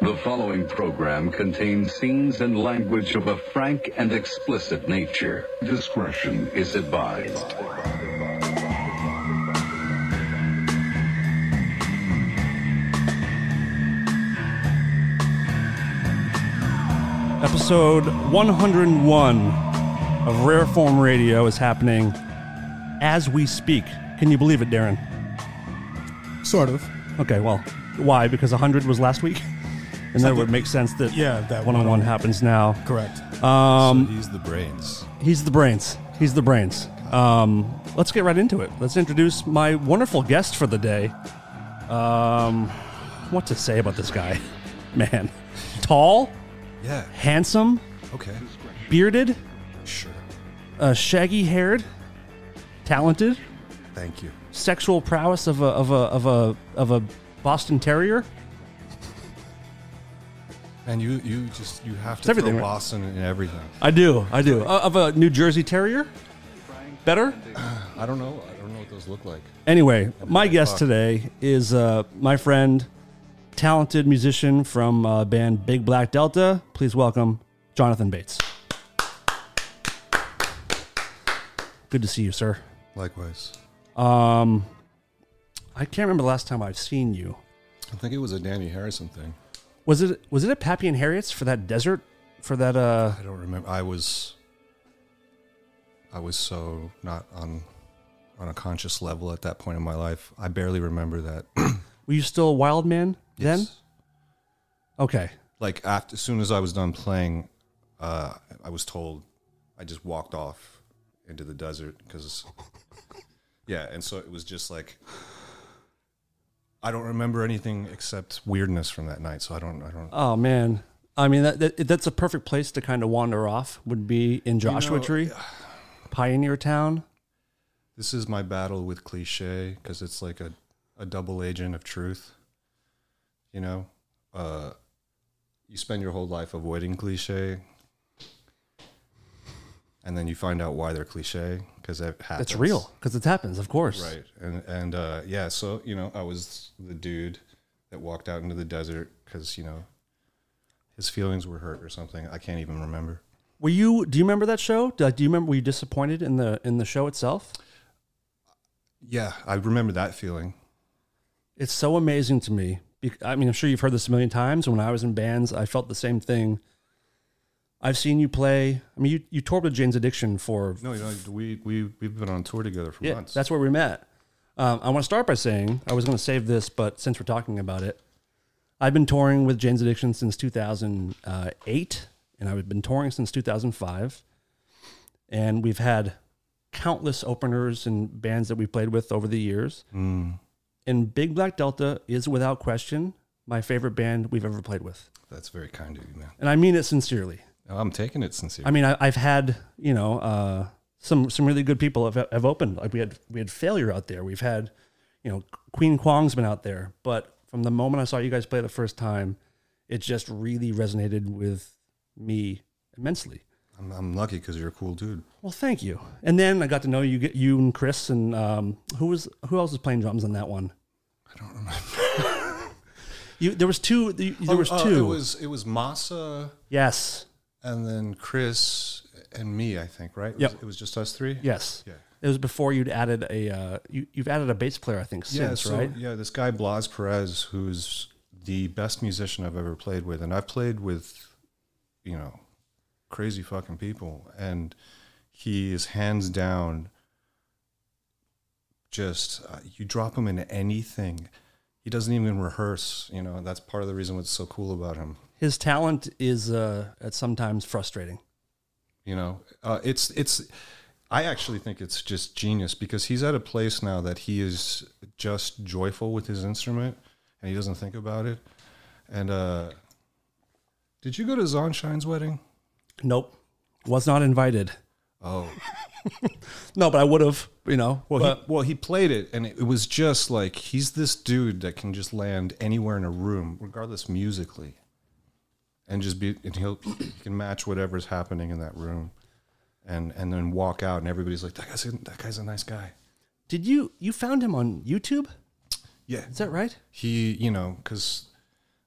The following program contains scenes and language of a frank and explicit nature. Discretion is advised. Episode 101 of Rare Form Radio is happening as we speak. Can you believe it, Darren? Sort of. Okay, well, why? Because 100 was last week? And then it would make sense that Yeah, that 101 happens now. Correct. Um, so he's the brains. He's the brains. He's the brains. Um, let's get right into it. Let's introduce my wonderful guest for the day. Um, what to say about this guy? Man, tall, Yeah. handsome, Okay. bearded, Sure. uh, shaggy haired, talented, Thank you. sexual prowess of a of a of a of a Boston Terrier. And you, you just you have to everything, throw right? Boston in everything. I do, I do. Uh, of a New Jersey Terrier. Better. I don't know. I don't know what those look like. Anyway, my guest fuck. today is uh, my friend, talented musician from uh, band Big Black Delta. Please welcome Jonathan Bates. Good to see you, sir. Likewise. Um, I can't remember the last time I've seen you. I think it was a Danny Harrison thing. Was it was it at Pappy and Harriet's for that desert for that uh I don't remember. I was. I was so not on, on a conscious level at that point in my life. I barely remember that. were you still a wild man then? Yes. Okay. Like after, as soon as I was done playing, uh, I was told I just walked off into the desert because, yeah, and so it was just like I don't remember anything except weirdness from that night. So I don't, I don't. Oh man. I mean that, that that's a perfect place to kind of wander off would be in Joshua know, Tree. Pioneer Town. This is my battle with cliche because it's like a, a double agent of truth. You know, uh, you spend your whole life avoiding cliche, and then you find out why they're cliche because it happens. That's real because it happens, of course. right? And and uh, yeah, so you know, I was the dude that walked out into the desert because you know his feelings were hurt or something. I can't even remember. Were you? Do you remember that show? Do, do you remember? Were you disappointed in the in the show itself? Yeah, I remember that feeling. It's so amazing to me. I mean, I'm sure you've heard this a million times. When I was in bands, I felt the same thing. I've seen you play. I mean, you you toured with Jane's Addiction for No, you know, we we we've been on tour together for yeah. months. That's where we met. Um, I want to start by saying I was going to save this, but since we're talking about it, I've been touring with Jane's Addiction since 2008, and I've been touring since 2005. And we've had countless openers and bands that we played with over the years. Mm, And Big Black Delta is without question my favorite band we've ever played with. that's very kind of you, man. And I mean it sincerely. I'm taking it sincere. I mean, I, I've had you know uh, some some really good people have, have opened. Like we had we had failure out there. We've had you know Queen Kwong's been out there, but from the moment I saw you guys play the first time, it just really resonated with me immensely. I'm, I'm lucky because you're a cool dude. Well, thank you. And then I got to know you, get you and Chris, and um, who was who else was playing drums on that one? I don't remember. You there was two. There was Oh, uh, two. It was it was Masa yes, and then Chris and me. I think right. It Yep. Was, it was just us three. yes. Yeah. It was before you'd added a uh, you, you've added a bass player, I think, Yeah. since So right? yeah, this guy Blas Perez, who's the best musician I've ever played with, and I've played with, you know, crazy fucking people, and he is hands down. Just uh, you drop him into anything, he doesn't even rehearse. You know, that's part of the reason what's so cool about him. His talent is uh, at sometimes frustrating. You know, uh, it's it's. I actually think it's just genius because he's at a place now that he is just joyful with his instrument and he doesn't think about it. And uh, did you go to Zonshine's wedding? Nope, was not invited. Oh, No, but I would have. You know, well, but- he, well, he played it, and it, it was just like he's this dude that can just land anywhere in a room, regardless musically, and just be, and he'll he can match whatever's happening in that room, and and then walk out, and everybody's like, that guy's a, that guy's a nice guy. did you you found him on YouTube? Yeah, Is that right? he you know because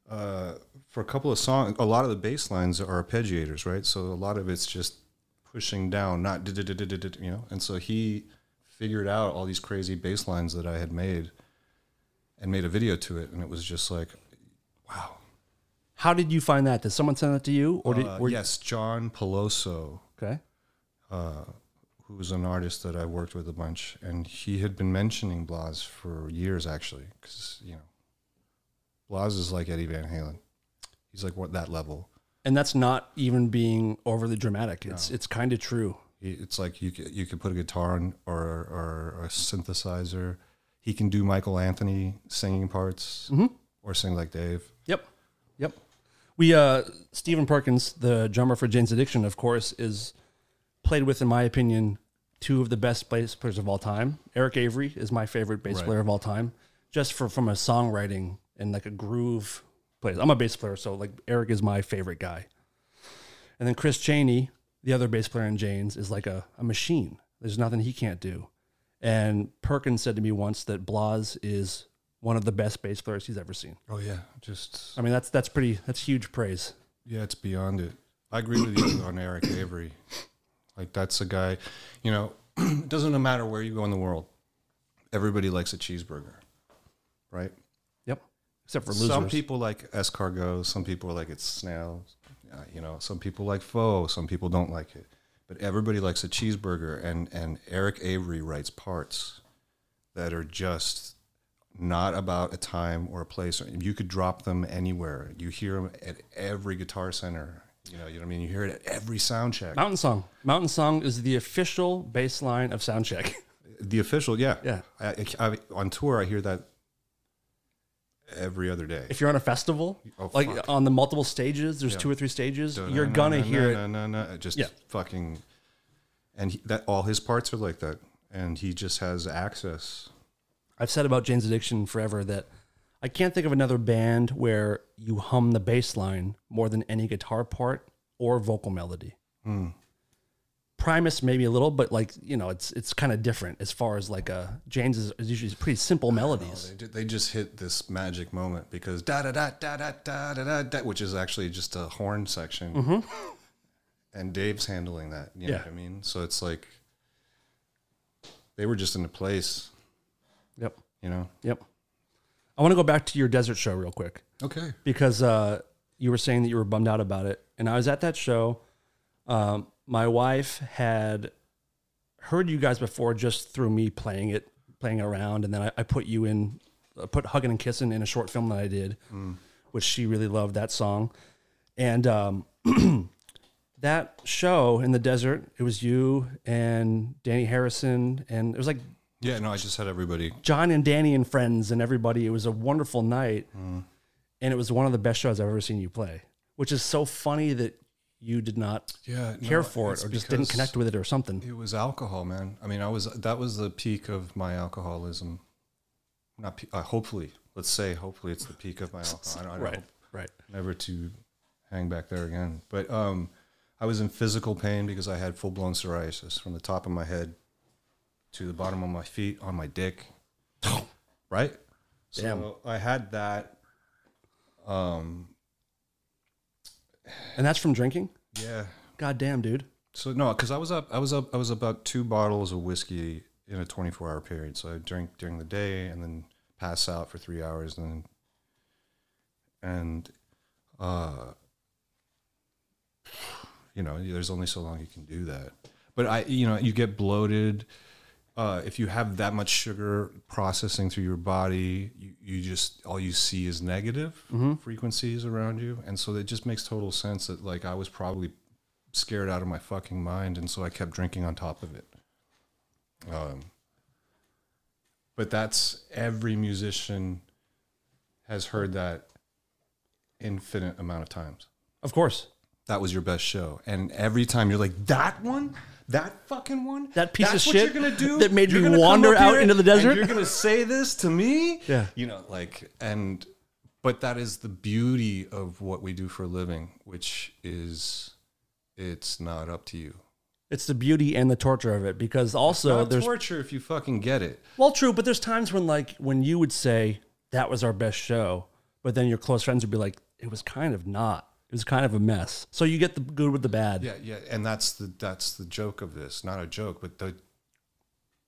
uh, for a couple of songs, a lot of the bass lines are arpeggiators, right? So a lot of it's just pushing down, not you know. And so he figured out all these crazy bass lines that I had made, and made a video to it, and it was just like, wow. How did you find that? Did someone send it to you, or did Uh, yes, John Peloso, Okay. who was an artist that I worked with a bunch, and he had been mentioning Blas for years actually, because you know, Blas is like Eddie Van Halen. He's like what that level. And that's not even being overly dramatic. It's it's kind of true. It's like you could, you could put a guitar on or, or a synthesizer. He can do Michael Anthony singing parts or sing like Dave. Yep. Yep. We uh Stephen Perkins, the drummer for Jane's Addiction, of course, is played with, in my opinion, two of the best bass players of all time. Eric Avery is my favorite bass Right. player of all time, just for from a songwriting and like a groove place. I'm a bass player, so like Eric is my favorite guy. And then Chris Chaney, the other bass player in Jane's, is like a, a machine. There's nothing he can't do. And Perkins said to me once that Blas is one of the best bass players he's ever seen. Oh yeah, just I mean, that's that's pretty that's huge praise. Yeah, it's beyond it. I agree with you on Eric Avery. Like that's a guy, you know, it doesn't matter where you go in the world. Everybody likes a cheeseburger, right? Yep. Except for losers. Some people like escargot, some people like it's snails. Uh, you know, some people like pho, some people don't like it. But everybody likes a cheeseburger and and Eric Avery writes parts that are just not about a time or a place. You could drop them anywhere. You hear them at every guitar center. You know, you know what I mean. You hear it at every sound check. Mountain Song. Mountain Song is the official bass line of Soundcheck. The official, yeah, Yeah. I, I, I- on tour, I hear that every other day. if you're on a festival, Oh, like fuck. on the multiple stages, there's two or three stages, you're gonna hear it. No, no, no, just Yeah. fucking. And he, that all his parts are like that, and he just has access. I've said about Jane's Addiction forever that I can't think of another band where you hum the bass line more than any guitar part or vocal melody. Hmm. Primus maybe a little, but like you know, it's it's kind of different as far as like uh Jane's is, is usually pretty simple melodies. They, they just hit this magic moment because da da da da da da da da, which is actually just a horn section, and Dave's handling that. You know Yeah. what I mean? So it's like they were just in a place, Yep, you know. yep. I want to go back to your desert show real quick. Okay. because uh, you were saying that you were bummed out about it, and I was at that show. Um, my wife had heard you guys before just through me playing it, playing around, and then I, I put you in, I put "Hugging and Kissing" in a short film that I did, which she really loved that song, and um, that show in the desert, it was you and Danny Harrison, and it was like Yeah. No, I just had everybody. John and Danny and friends and everybody. It was a wonderful night, and it was one of the best shows I've ever seen you play. Which is so funny that you did not Yeah. care no, for it or just didn't connect with it or something. It was alcohol, man. I mean, I was that was the peak of my alcoholism. Not pe- uh, hopefully, let's say hopefully it's the peak of my alcohol. I don't, I don't Right, hope right. never to hang back there again. But um, I was in physical pain because I had full blown psoriasis from the top of my head to the bottom of my feet on my dick. right. Damn. So I had that. Um. And that's from drinking. Yeah. God damn, dude. So no, because I was up, I was up, I was about two bottles of whiskey in a twenty-four hour period. So I drink during the day and then pass out for three hours, and then, and, uh, you know, there's only so long you can do that. But I, you know, you get bloated. Uh, if you have that much sugar processing through your body, you, you just all you see is negative frequencies around you, and so it just makes total sense that like I was probably scared out of my fucking mind, and so I kept drinking on top of it. Um, but that's every musician has heard that infinite amount of times. Of course. That was your best show, and every time you're like, "That one, that fucking one, That piece of That's what shit you're gonna do that made You're me wander out into the desert?" You're gonna say this to me, Yeah. You know, like, and but that is the beauty of what we do for a living, which is it's not up to you. It's the beauty and the torture of it because also there's torture if you fucking get it. well true, but there's times when like when you would say that was our best show, but then your close friends would be like, it was kind of not. It was kind of a mess. So you get the good with the bad. Yeah, yeah, and that's the that's the joke of this. Not a joke, but the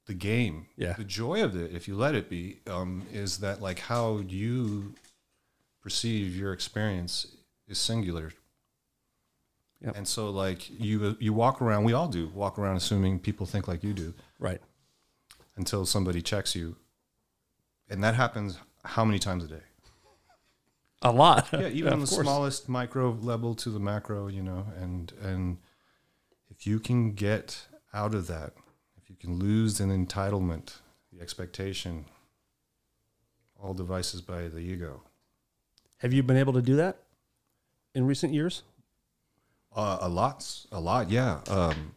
the game. Yeah. The joy of it, if you let it be, um, is that like how you perceive your experience is singular. Yep. And so like you you walk around, we all do walk around assuming people think like you do Right. until somebody checks you. And that happens how many times a day? A lot. yeah, even on the course. smallest micro level to the macro, you know, and and if you can get out of that, if you can lose an entitlement, the expectation, all devices by the ego. Have you been able to do that in recent years? Uh, a lot, a lot, yeah. Um,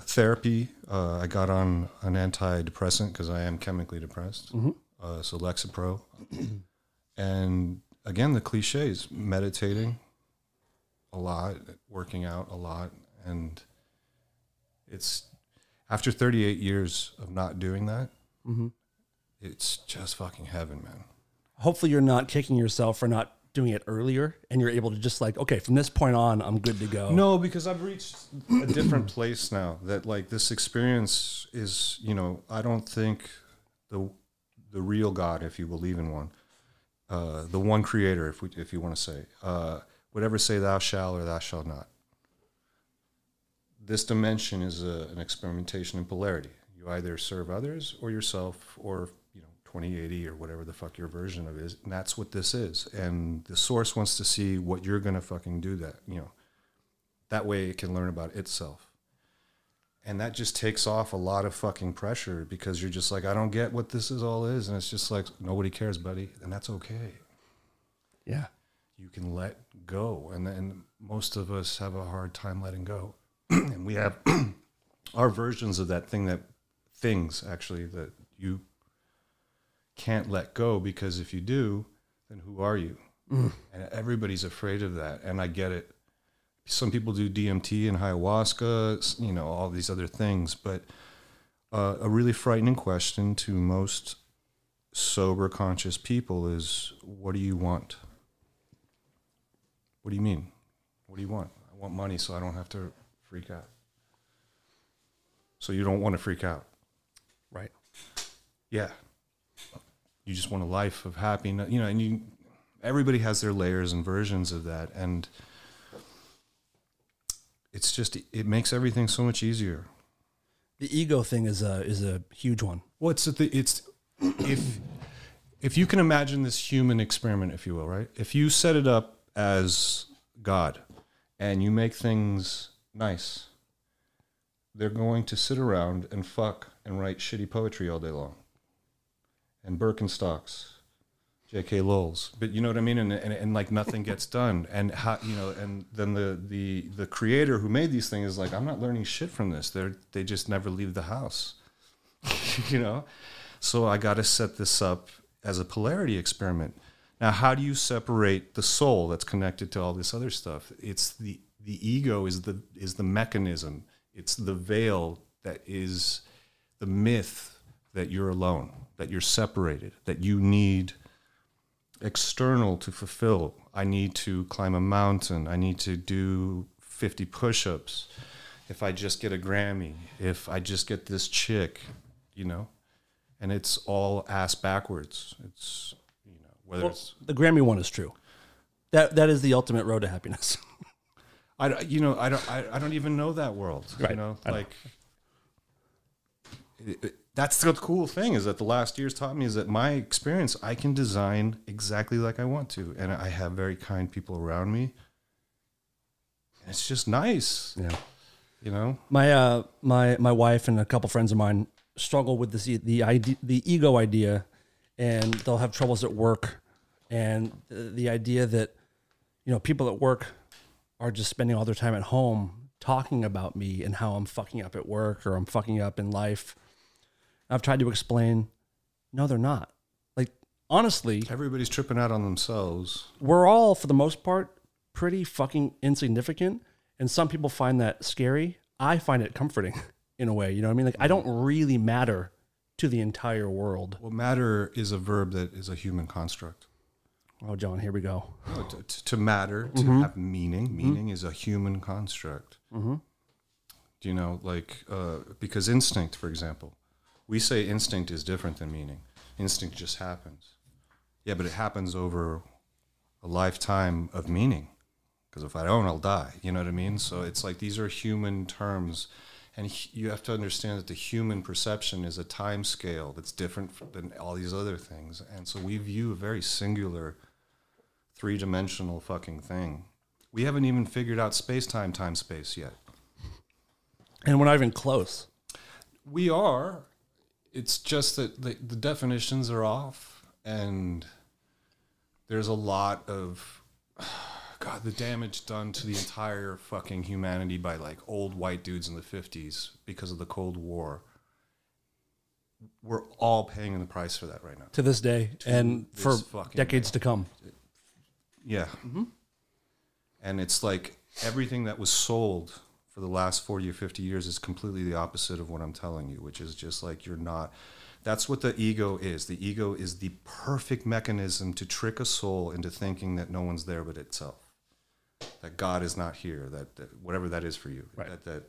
therapy. Uh, I got on an antidepressant because I am chemically depressed. Uh, so Lexapro, and again the cliches: meditating a lot, working out a lot, and it's after 38 years of not doing that. Mm-hmm. It's just fucking heaven, man. Hopefully, you're not kicking yourself for not doing it earlier, and you're able to just like, okay, from this point on, I'm good to go. No, because I've reached a different place now. That like this experience is, you know, I don't think the the real God, if you believe in one, uh, the one Creator, if we if you want to say, uh, say thou shall or thou shalt not. This dimension is a, an experimentation in polarity. You either serve others or yourself, or you know, twenty eighty or whatever the fuck your version of is, and that's what this is. And the source wants to see what you're gonna fucking do. That you know that way it can learn about itself and that just takes off a lot of fucking pressure because you're just like i don't get what this is all is. And it's just like nobody cares buddy. And that's okay. Yeah. you can let go. And then most of us have a hard time letting go. And we have our versions of that thing that things actually that you can't let go because if you do then who are you? Mm. And everybody's afraid of that. And i get it some people do DMT and ayahuasca, you know, all these other things. But uh, a really frightening question to most sober, conscious people is what do you want? What do you mean? What do you want? I want money so I don't have to freak out. So you don't want to freak out. Right. Yeah. You just want a life of happiness, you know, and you everybody has their layers and versions of that and it's just it makes everything so much easier. The ego thing is a is a huge one. Well, it's the, it's if if you can imagine this human experiment, if you will, right? If you set it up as God and you make things nice, they're going to sit around and fuck and write shitty poetry all day long, and Birkenstocks, J.K. Lowell's, but you know what I mean, and, and and like nothing gets done, and how you know, and then the the the creator who made these things is like, I'm not learning shit from this. They're they just never leave the house. You know? So i got to set this up as a polarity experiment. Now how do you separate the soul that's connected to all this other stuff? It's the the ego is the is the mechanism. It's the veil that is the myth that you're alone that you're separated that you need external to fulfill i need to climb a mountain i need to do 50 push-ups if I just get a Grammy, if I just get this chick, you know, and it's all ass backwards. It's you know whether Well, it's the Grammy one is true. That that is the ultimate road to happiness. I you know I don't I, I don't even know that world. You know I know. like it- it- that's the cool thing is that the last years taught me is that my experience I can design exactly like I want to, and I have very kind people around me. And it's just nice, yeah. you know. My uh my my wife and a couple friends of mine struggle with this the idea the ego idea, and they'll have troubles at work, and the, the idea that you know people at work are just spending all their time at home talking about me and how I'm fucking up at work or I'm fucking up in life. I've tried to explain, no, they're not. Like honestly, Everybody's tripping out on themselves. we're all for the most part pretty fucking insignificant and some people find that scary i find it comforting in a way you know what i mean like i don't really matter to the entire world Well, matter is a verb that is a human construct. Oh, John, here we go. No, to, to- matter, to Mm-hmm. have meaning. Meaning is a human construct. Do you know, like, uh, because instinct, for example, we say instinct is different than meaning. Instinct just happens. Yeah, but it happens over a lifetime of meaning. Because if I don't, I'll die. You know what I mean? So it's like these are human terms. And you have to understand that the human perception is a time scale that's different than all these other things. And so we view a very singular, three dimensional fucking thing. We haven't even figured out space time, time space yet. And we're not even close. We are. It's just that the, the definitions are off, and there's a lot of God, the damage done to the entire fucking humanity by like old white dudes in the 50s because of the Cold War. We're all paying the price for that right now. to this day and this for fucking decades to come. Yeah. Mm-hmm. And it's like everything that was sold for the last 40 or 50 years is completely the opposite of what I'm telling you, which is just like you're not. That's what the ego is. The ego is the perfect mechanism to trick a soul into thinking that no one's there but itself. That God is not here, that, that whatever that is for you. Right. That, that,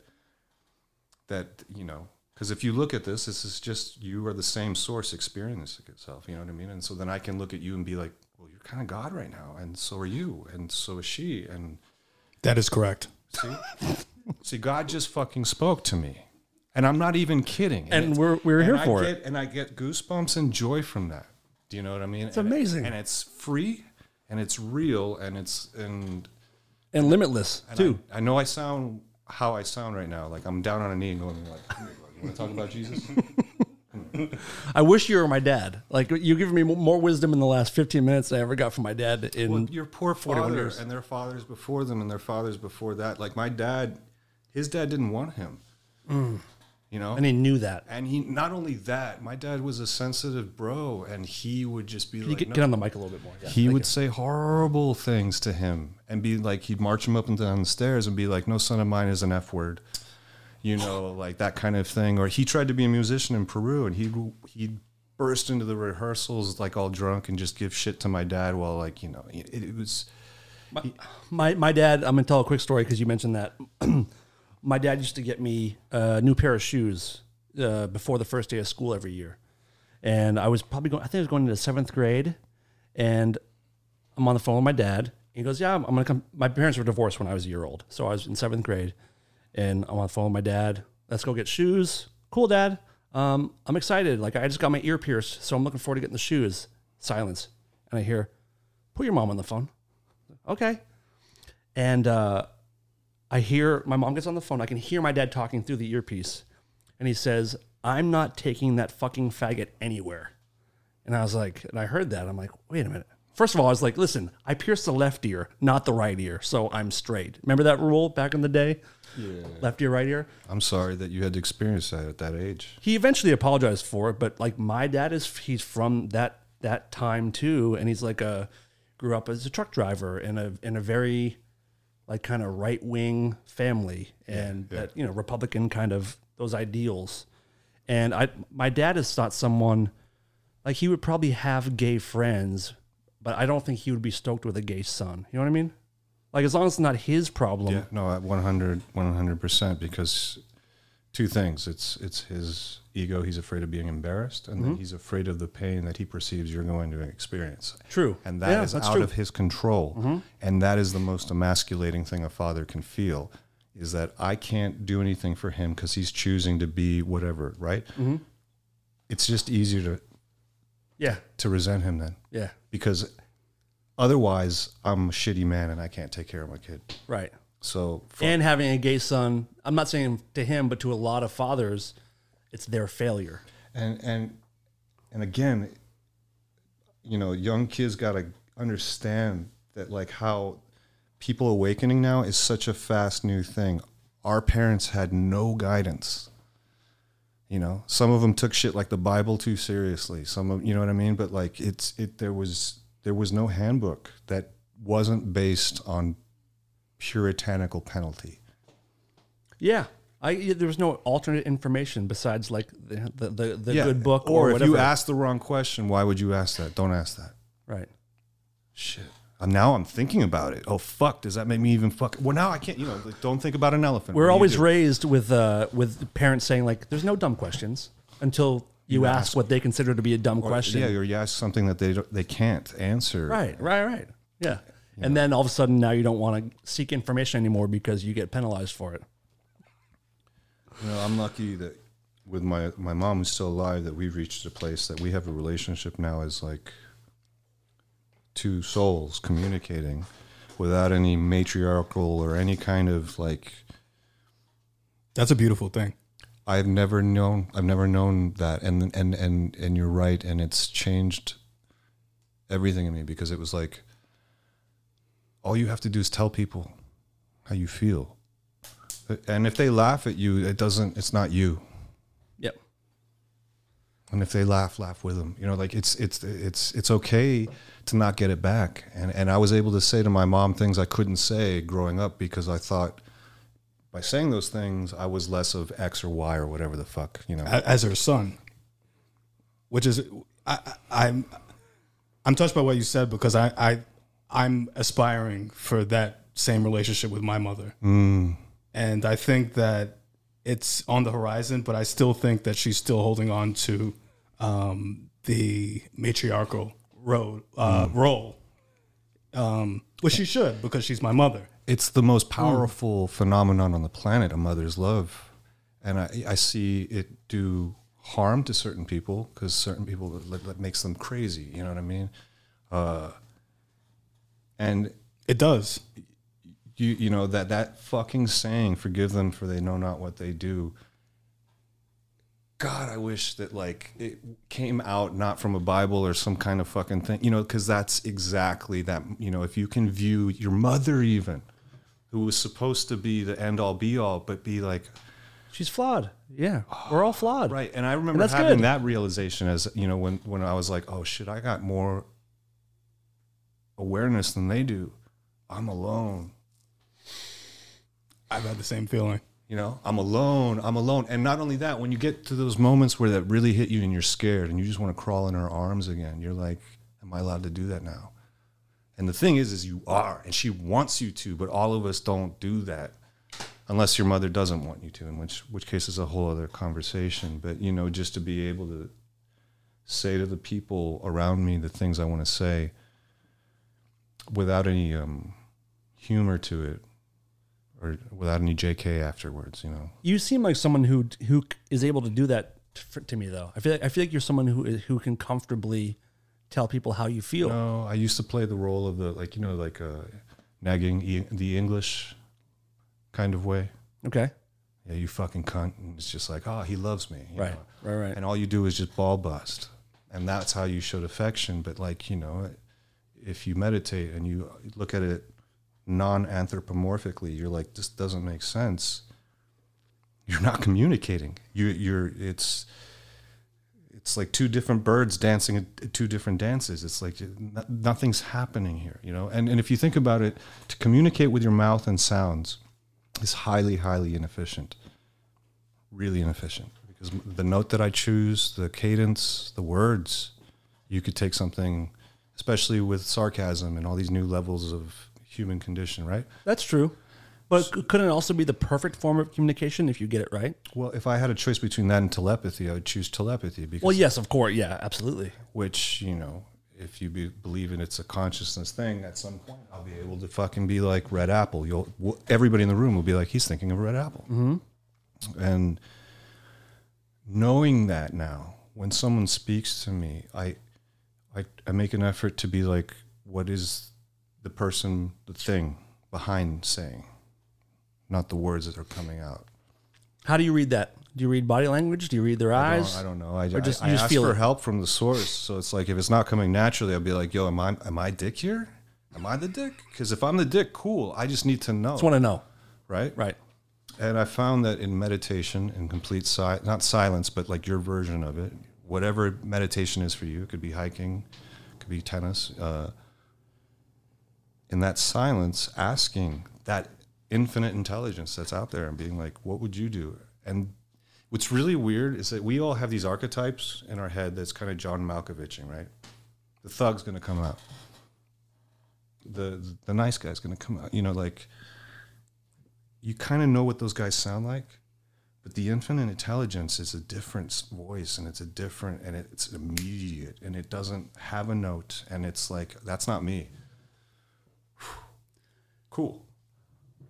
that, you know, because if you look at this, this is just you are the same source experiencing itself. You know what I mean? And so then I can look at you and be like, well, you're kind of God right now, and so are you, and so is she, and That is correct. see, see, God just fucking spoke to me, and I'm not even kidding. And it's- we're- we're here I for it. and I get goosebumps and joy from that. Do you know what I mean? It's amazing. and it's free, and it's real, and it's and, And limitless, and too. I, I know I sound how I sound right now, like I'm down on a knee and going like, "Come here, bro. you want to talk about Jesus? I wish you were my dad. Like, you've given me more wisdom in the last 15 minutes than I ever got from my dad in well, your poor 41 father years. and their fathers before them and their fathers before that. Like my dad, his dad didn't want him. You know, Mm. and he knew that. And he not only that, my dad was a sensitive bro, and he would just be You like, get, no. get on the mic a little bit more. Yeah, he would you. say horrible things to him, and be like, he'd march him up and down the stairs and be like, "No son of mine is an f word," you know, like that kind of thing. Or he tried to be a musician in Peru, and he'd he'd burst into the rehearsals like all drunk and just give shit to my dad while like you know it, it was My my dad. I'm gonna tell a quick story because you mentioned that. my dad used to get me a new pair of shoes uh, before the first day of school every year, and I was probably going. I think I was going into seventh grade, and I'm on the phone with my dad. He goes, "Yeah, I'm, I'm gonna come." My parents were divorced when I was a year old, so I was in seventh grade, and I'm on the phone with my dad. Let's go get shoes. Cool, dad. Um, I'm excited. Like I just got my ear pierced, so I'm looking forward to getting the shoes. Silence, and I hear, "Put your mom on the phone." Okay, and uh, I hear my mom gets on the phone. I can hear my dad talking through the earpiece, and he says, "I'm not taking that fucking faggot anywhere." And I was like, and I heard that. I'm like, wait a minute. First of all, I was like, listen, I pierced the left ear, not the right ear, so I'm straight. Remember that rule back in the day? Yeah. Left ear, right ear. I'm sorry that you had to experience that at that age. He eventually apologized for it, but like my dad is, he's from that that time too, and he's like a grew up as a truck driver in a in a very like kind of right wing family and that you know Republican kind of those ideals. And I my dad is not someone like he would probably have gay friends, but I don't think he would be stoked with a gay son. You know what I mean? Like as long as it's not his problem. Yeah, no, at 100 100% because two things. It's it's his ego, he's afraid of being embarrassed and then mm-hmm. he's afraid of the pain that he perceives you're going to experience. True. And that Yeah, is out true. of his control. Mm-hmm. And that is the most emasculating thing a father can feel is that I can't do anything for him cuz he's choosing to be whatever, right? Mm-hmm. It's just easier to Yeah. to resent him then Yeah. because otherwise I'm a shitty man and I can't take care of my kid. Right. So and having a gay son i'm not saying to him but to a lot of fathers it's their failure. And and and again you know young kids got to understand that like how people awakening now is such a fast new thing. Our parents had no guidance. You know some of them took shit like the bible too seriously. Some of you know what i mean? But like it's it there was there was no handbook that wasn't based on puritanical penalty yeah I, there was no alternate information besides like the the, the, the Yeah, good book or, or, if whatever. you ask the wrong question why would you ask that don't ask that right. shit. And now I'm thinking about it. Oh fuck! Does that make me even fuck? Well, now I can't. You know, like, don't think about an elephant. We're always raised with uh, with parents saying like, "There's no dumb questions," until you, You ask, ask- what they consider to be a dumb Or- question. Yeah, or you ask something that they don't, they can't answer. Right, right, right. Yeah. And then all of a sudden now you don't want to seek information anymore because you get penalized for it. You know, I'm lucky that with my my mom who's still alive that we've reached a place that we have a relationship now as like two souls communicating without any matriarchal or any kind of like That's a beautiful thing. I've never known I've never known that and and and and you're right and it's changed everything in me because it was like all you have to do is tell people how you feel. And if they laugh at you, it doesn't it's not you. Yep. And if they laugh, laugh with them. You know, like it's it's it's it's okay to not get it back. And and I was able to say to my mom things I couldn't say growing up because I thought by saying those things I was less of X or Y or whatever the fuck, you know. as her son, which is I, I, I'm I'm touched by what you said because I, I I'm aspiring for that same relationship with my mother, mm. And I think that it's on the horizon. But I still think that she's still holding on to um, the matriarchal road uh, role, um, which she should because she's my mother. it's the most powerful phenomenon on the planet, a mother's love. And I, I see it do harm to certain people because certain people that, that makes them crazy. You know what I mean? Uh, and It does. You you know that that fucking saying forgive them for they know not what they do god i wish that like it came out not from a bible or some kind of fucking thing you know because that's exactly that you know if you can view your mother even who was supposed to be the end all be all but be like She's flawed. Yeah. We're all flawed. right and i remember that's having good. that realization as you know when when i was like oh shit i got more awareness than they do i'm alone I've had the same feeling. You know, I'm alone. I'm alone. And not only that, when you get to those moments where that really hit you and you're scared and you just want to crawl in her arms again, you're like, Am I allowed to do that now? And the thing is, is you are, and she wants you to, but all of us don't do that unless your mother doesn't want you to, in which which case is a whole other conversation. But you know, just to be able to say to the people around me the things I want to say without any um, humor to it or without any JK afterwards, you know. You seem like someone who who is able to do that to, to me though. I feel like I feel like you're someone who who can comfortably tell people how you feel. No, I used to play the role of the like you know like uh, nagging e- the English kind of way. Okay. Yeah, you fucking cunt, and it's just like, oh, he loves me, you Right. know? Right. Right. And all you do is just ball bust, and that's how you showed affection. But like you know, if you meditate and you look at it non-anthropomorphically, you're like, this doesn't make sense. You're not communicating. You, you're it's it's like two different birds dancing at two different dances. It's like nothing's happening here, you know. And and if you think about it, to communicate with your mouth and sounds is highly highly inefficient. Really inefficient because the note that I choose, the cadence, the words, you could take something, especially with sarcasm and all these new levels of human condition, right? That's true. But c- couldn't it also be the perfect form of communication if you get it right? Well, if I had a choice between that and telepathy, I would choose telepathy because Well, yes, of course. Yeah, absolutely. which you know if you be, believe in it's a consciousness thing at some point i'll be able to fucking be like red apple you'll everybody in the room will be like he's thinking of red apple mm-hmm. and knowing that now when someone speaks to me I, I i make an effort to be like what is the person the thing behind saying not the words that are coming out How do you read that? Do you read body language? Do you read their I eyes? don't, I don't know. I, just- I, I just ask feel for it? help from the source. So it's like if it's not coming naturally, I'll be like, "Yo, am I am I dick here? Am I the dick? Because if I'm the dick, cool. I just need to know, Just want to know. right? Right. And I found that in meditation, in complete si- not silence, but like your version of it, whatever meditation is for you, it could be hiking, it could be tennis. Uh, in that silence, asking that infinite intelligence that's out there and being like, what would you do? And what's really weird is that we all have these archetypes in our head that's kind of John Malkoviching, right? The thug's going to come out. the the nice guy's going to come out. You know, like you kind of know what those guys sound like, but the infinite intelligence is a different voice, and it's a different, and it's immediate, and it doesn't have a note, and it's like that's not me. Cool,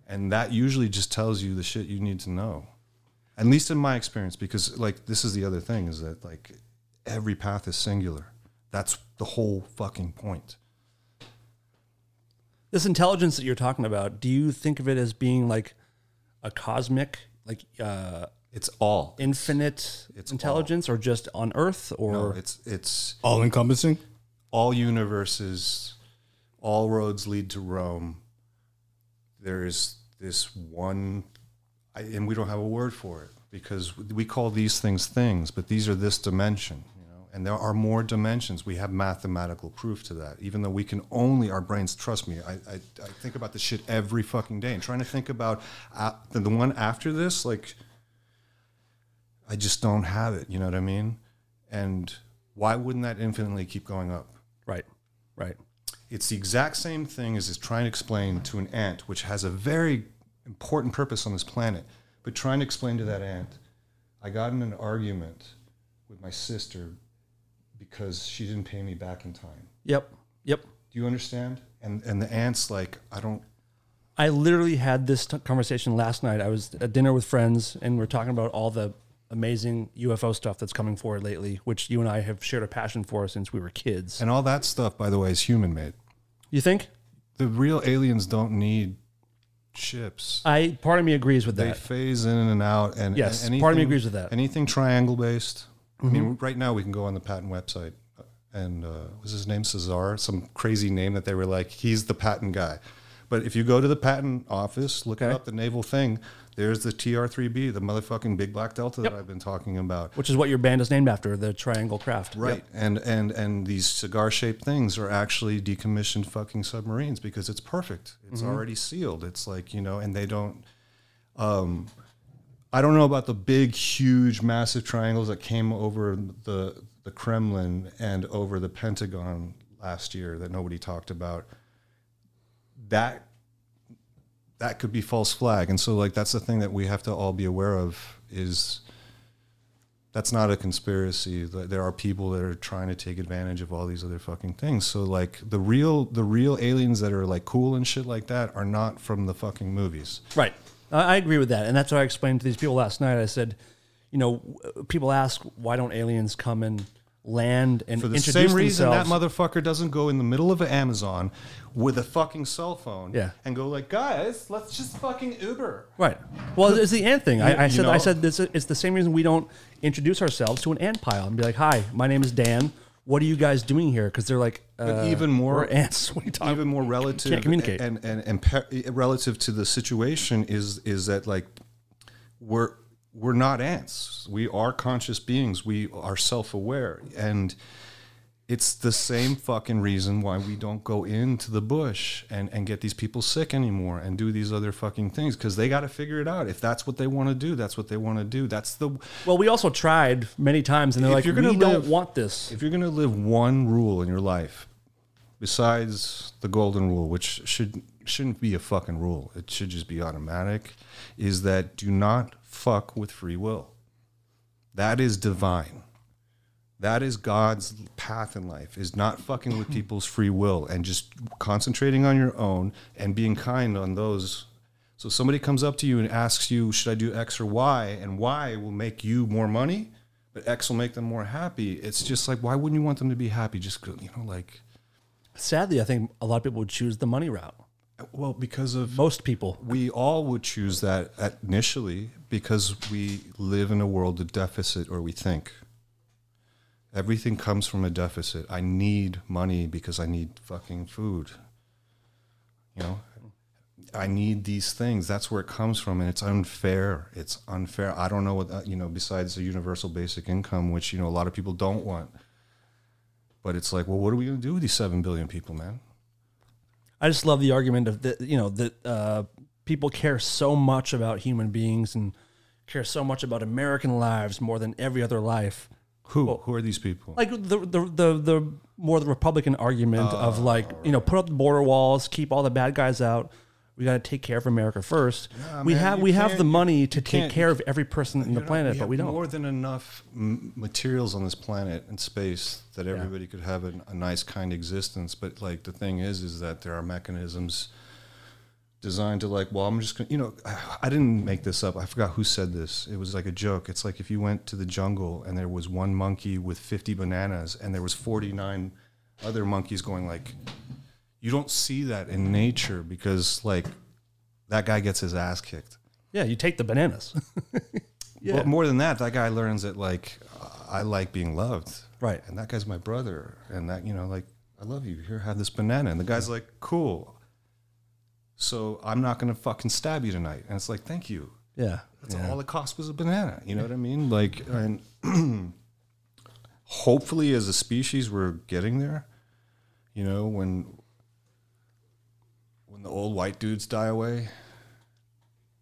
and that usually just tells you the shit you need to know. At least in my experience, because like this is the other thing is that like every path is singular. That's the whole fucking point. This intelligence that you're talking about, do you think of it as being like a cosmic, like uh, It's all. infinite It's intelligence, or just on Earth, or No, it's it's All encompassing. all universes, all roads lead to Rome. There is this one, I, and we don't have a word for it because we call these things things, but these are this dimension, you know. And there are more dimensions. We have mathematical proof to that. Even though we can only our brains. Trust me, I I, I think about this shit every fucking day and trying to think about uh, the, the one after this, like. I just don't have it. You know what I mean? And why wouldn't that infinitely keep going up? right, right. It's the exact same thing as is trying to explain to an ant, which has a very important purpose on this planet, but trying to explain to that ant, I got in an argument with my sister because she didn't pay me back in time. Yep, yep. Do you understand? And and the ant's like, I don't. I literally had this t- conversation last night. I was at dinner with friends, and we are talking about all the amazing UFO stuff that's coming forward lately, which you and I have shared a passion for since we were kids. And all that stuff, by the way, is human made. You think? The real aliens don't need ships. I part of me agrees with that. they phase in and out and Yes, and part of me agrees with that. Mm-hmm. anything triangle based i mean right now we can go on the patent website and uh, was his name cesar some crazy name that they were like he's the patent guy but if you go to the patent office look Okay. up the naval thing there's the tr3b the motherfucking big black delta that i've been talking about which is what your band is named after, the Triangle Craft. Right. And and and these cigar shaped things are actually decommissioned fucking submarines because it's perfect. It's already sealed. It's like, you know, and they don't um I don't know about the big huge massive triangles that came over the the Kremlin and over the Pentagon last year that nobody talked about. That that could be false flag. And so like that's the thing that we have to all be aware of is that's not a conspiracy. There are people that are trying to take advantage of all these other fucking things. So like the real the real aliens that are like cool and shit like that are not from the fucking movies. Right. I agree with that. And that's what I explained to these people last night. I said, you know, people ask, why don't aliens come and land and For the same reason that motherfucker doesn't go in the middle of Amazon with a fucking cell phone Yeah. and go like, guys, let's just fucking Uber. Right. Well, it's the ant thing. You- I, I you said. I said this. It's the same reason we don't introduce ourselves to an ant pile and be like, "Hi, my name is Dan. What are you guys doing here?" Because they're like, uh, even more we're ants. What are you talking? even more relative Can't communicate. and and and pe- relative to the situation is is that like we're we're not ants we are conscious beings we are self-aware and it's the same fucking reason why we don't go into the bush and, and get these people sick anymore and do these other fucking things because they got to figure it out. If that's what they want to do, that's what they want to do. That's the Well, we also tried many times, and they're like, you're gonna "We don't want this." if you're going to live one rule in your life besides the golden rule which should shouldn't be a fucking rule it should just be automatic is that do not fuck with free will that is divine that is god's path in life is not fucking with people's free will and just concentrating on your own and being kind on those so somebody comes up to you and asks you should i do x or y and y will make you more money but X will make them more happy. It's just like, why wouldn't you want them to be happy? Just, you know, like, Sadly, I think a lot of people would choose the money route. Well, because of Most people. we all would choose that initially because we live in a world of deficit or we think everything comes from a deficit. I need money because I need fucking food. You know, I need these things. That's where it comes from, and it's unfair. It's unfair. I don't know what uh, you know. Besides the universal basic income, which you know a lot of people don't want, but it's like, well, what are we going to do with these seven billion people, man? I just love the argument of that. You know that uh, people care so much about human beings and care so much about American lives more than every other life. Who who are these people? Like the the the, the more the Republican argument of like, you know, put up the border walls, keep all the bad guys out. We got to take care of America first. we man, have we have the money to take care of every person in the planet, but have we don't. more than enough m- materials on this planet and space that everybody could have a, a nice, kind existence. But like the thing is, is that there are mechanisms designed to like, well, I'm just gonna, you know, I didn't make this up. I forgot who said this. It was like a joke. It's like if you went to the jungle and there was one monkey with 50 bananas and there was 49 other monkeys going like, you don't see that in nature because like that guy gets his ass kicked. yeah, you take the bananas. yeah. But more than that, that guy learns that like I like being loved, Right. And that guy's my brother, and that you know, like I love you. Here, have this banana, and the guy's like, cool. So I'm not gonna fucking stab you tonight, and it's like, thank you. yeah. That's yeah. all it cost was a banana. You know what I mean? Like, and hopefully, as a species, we're getting there. You know, when when the old white dudes die away,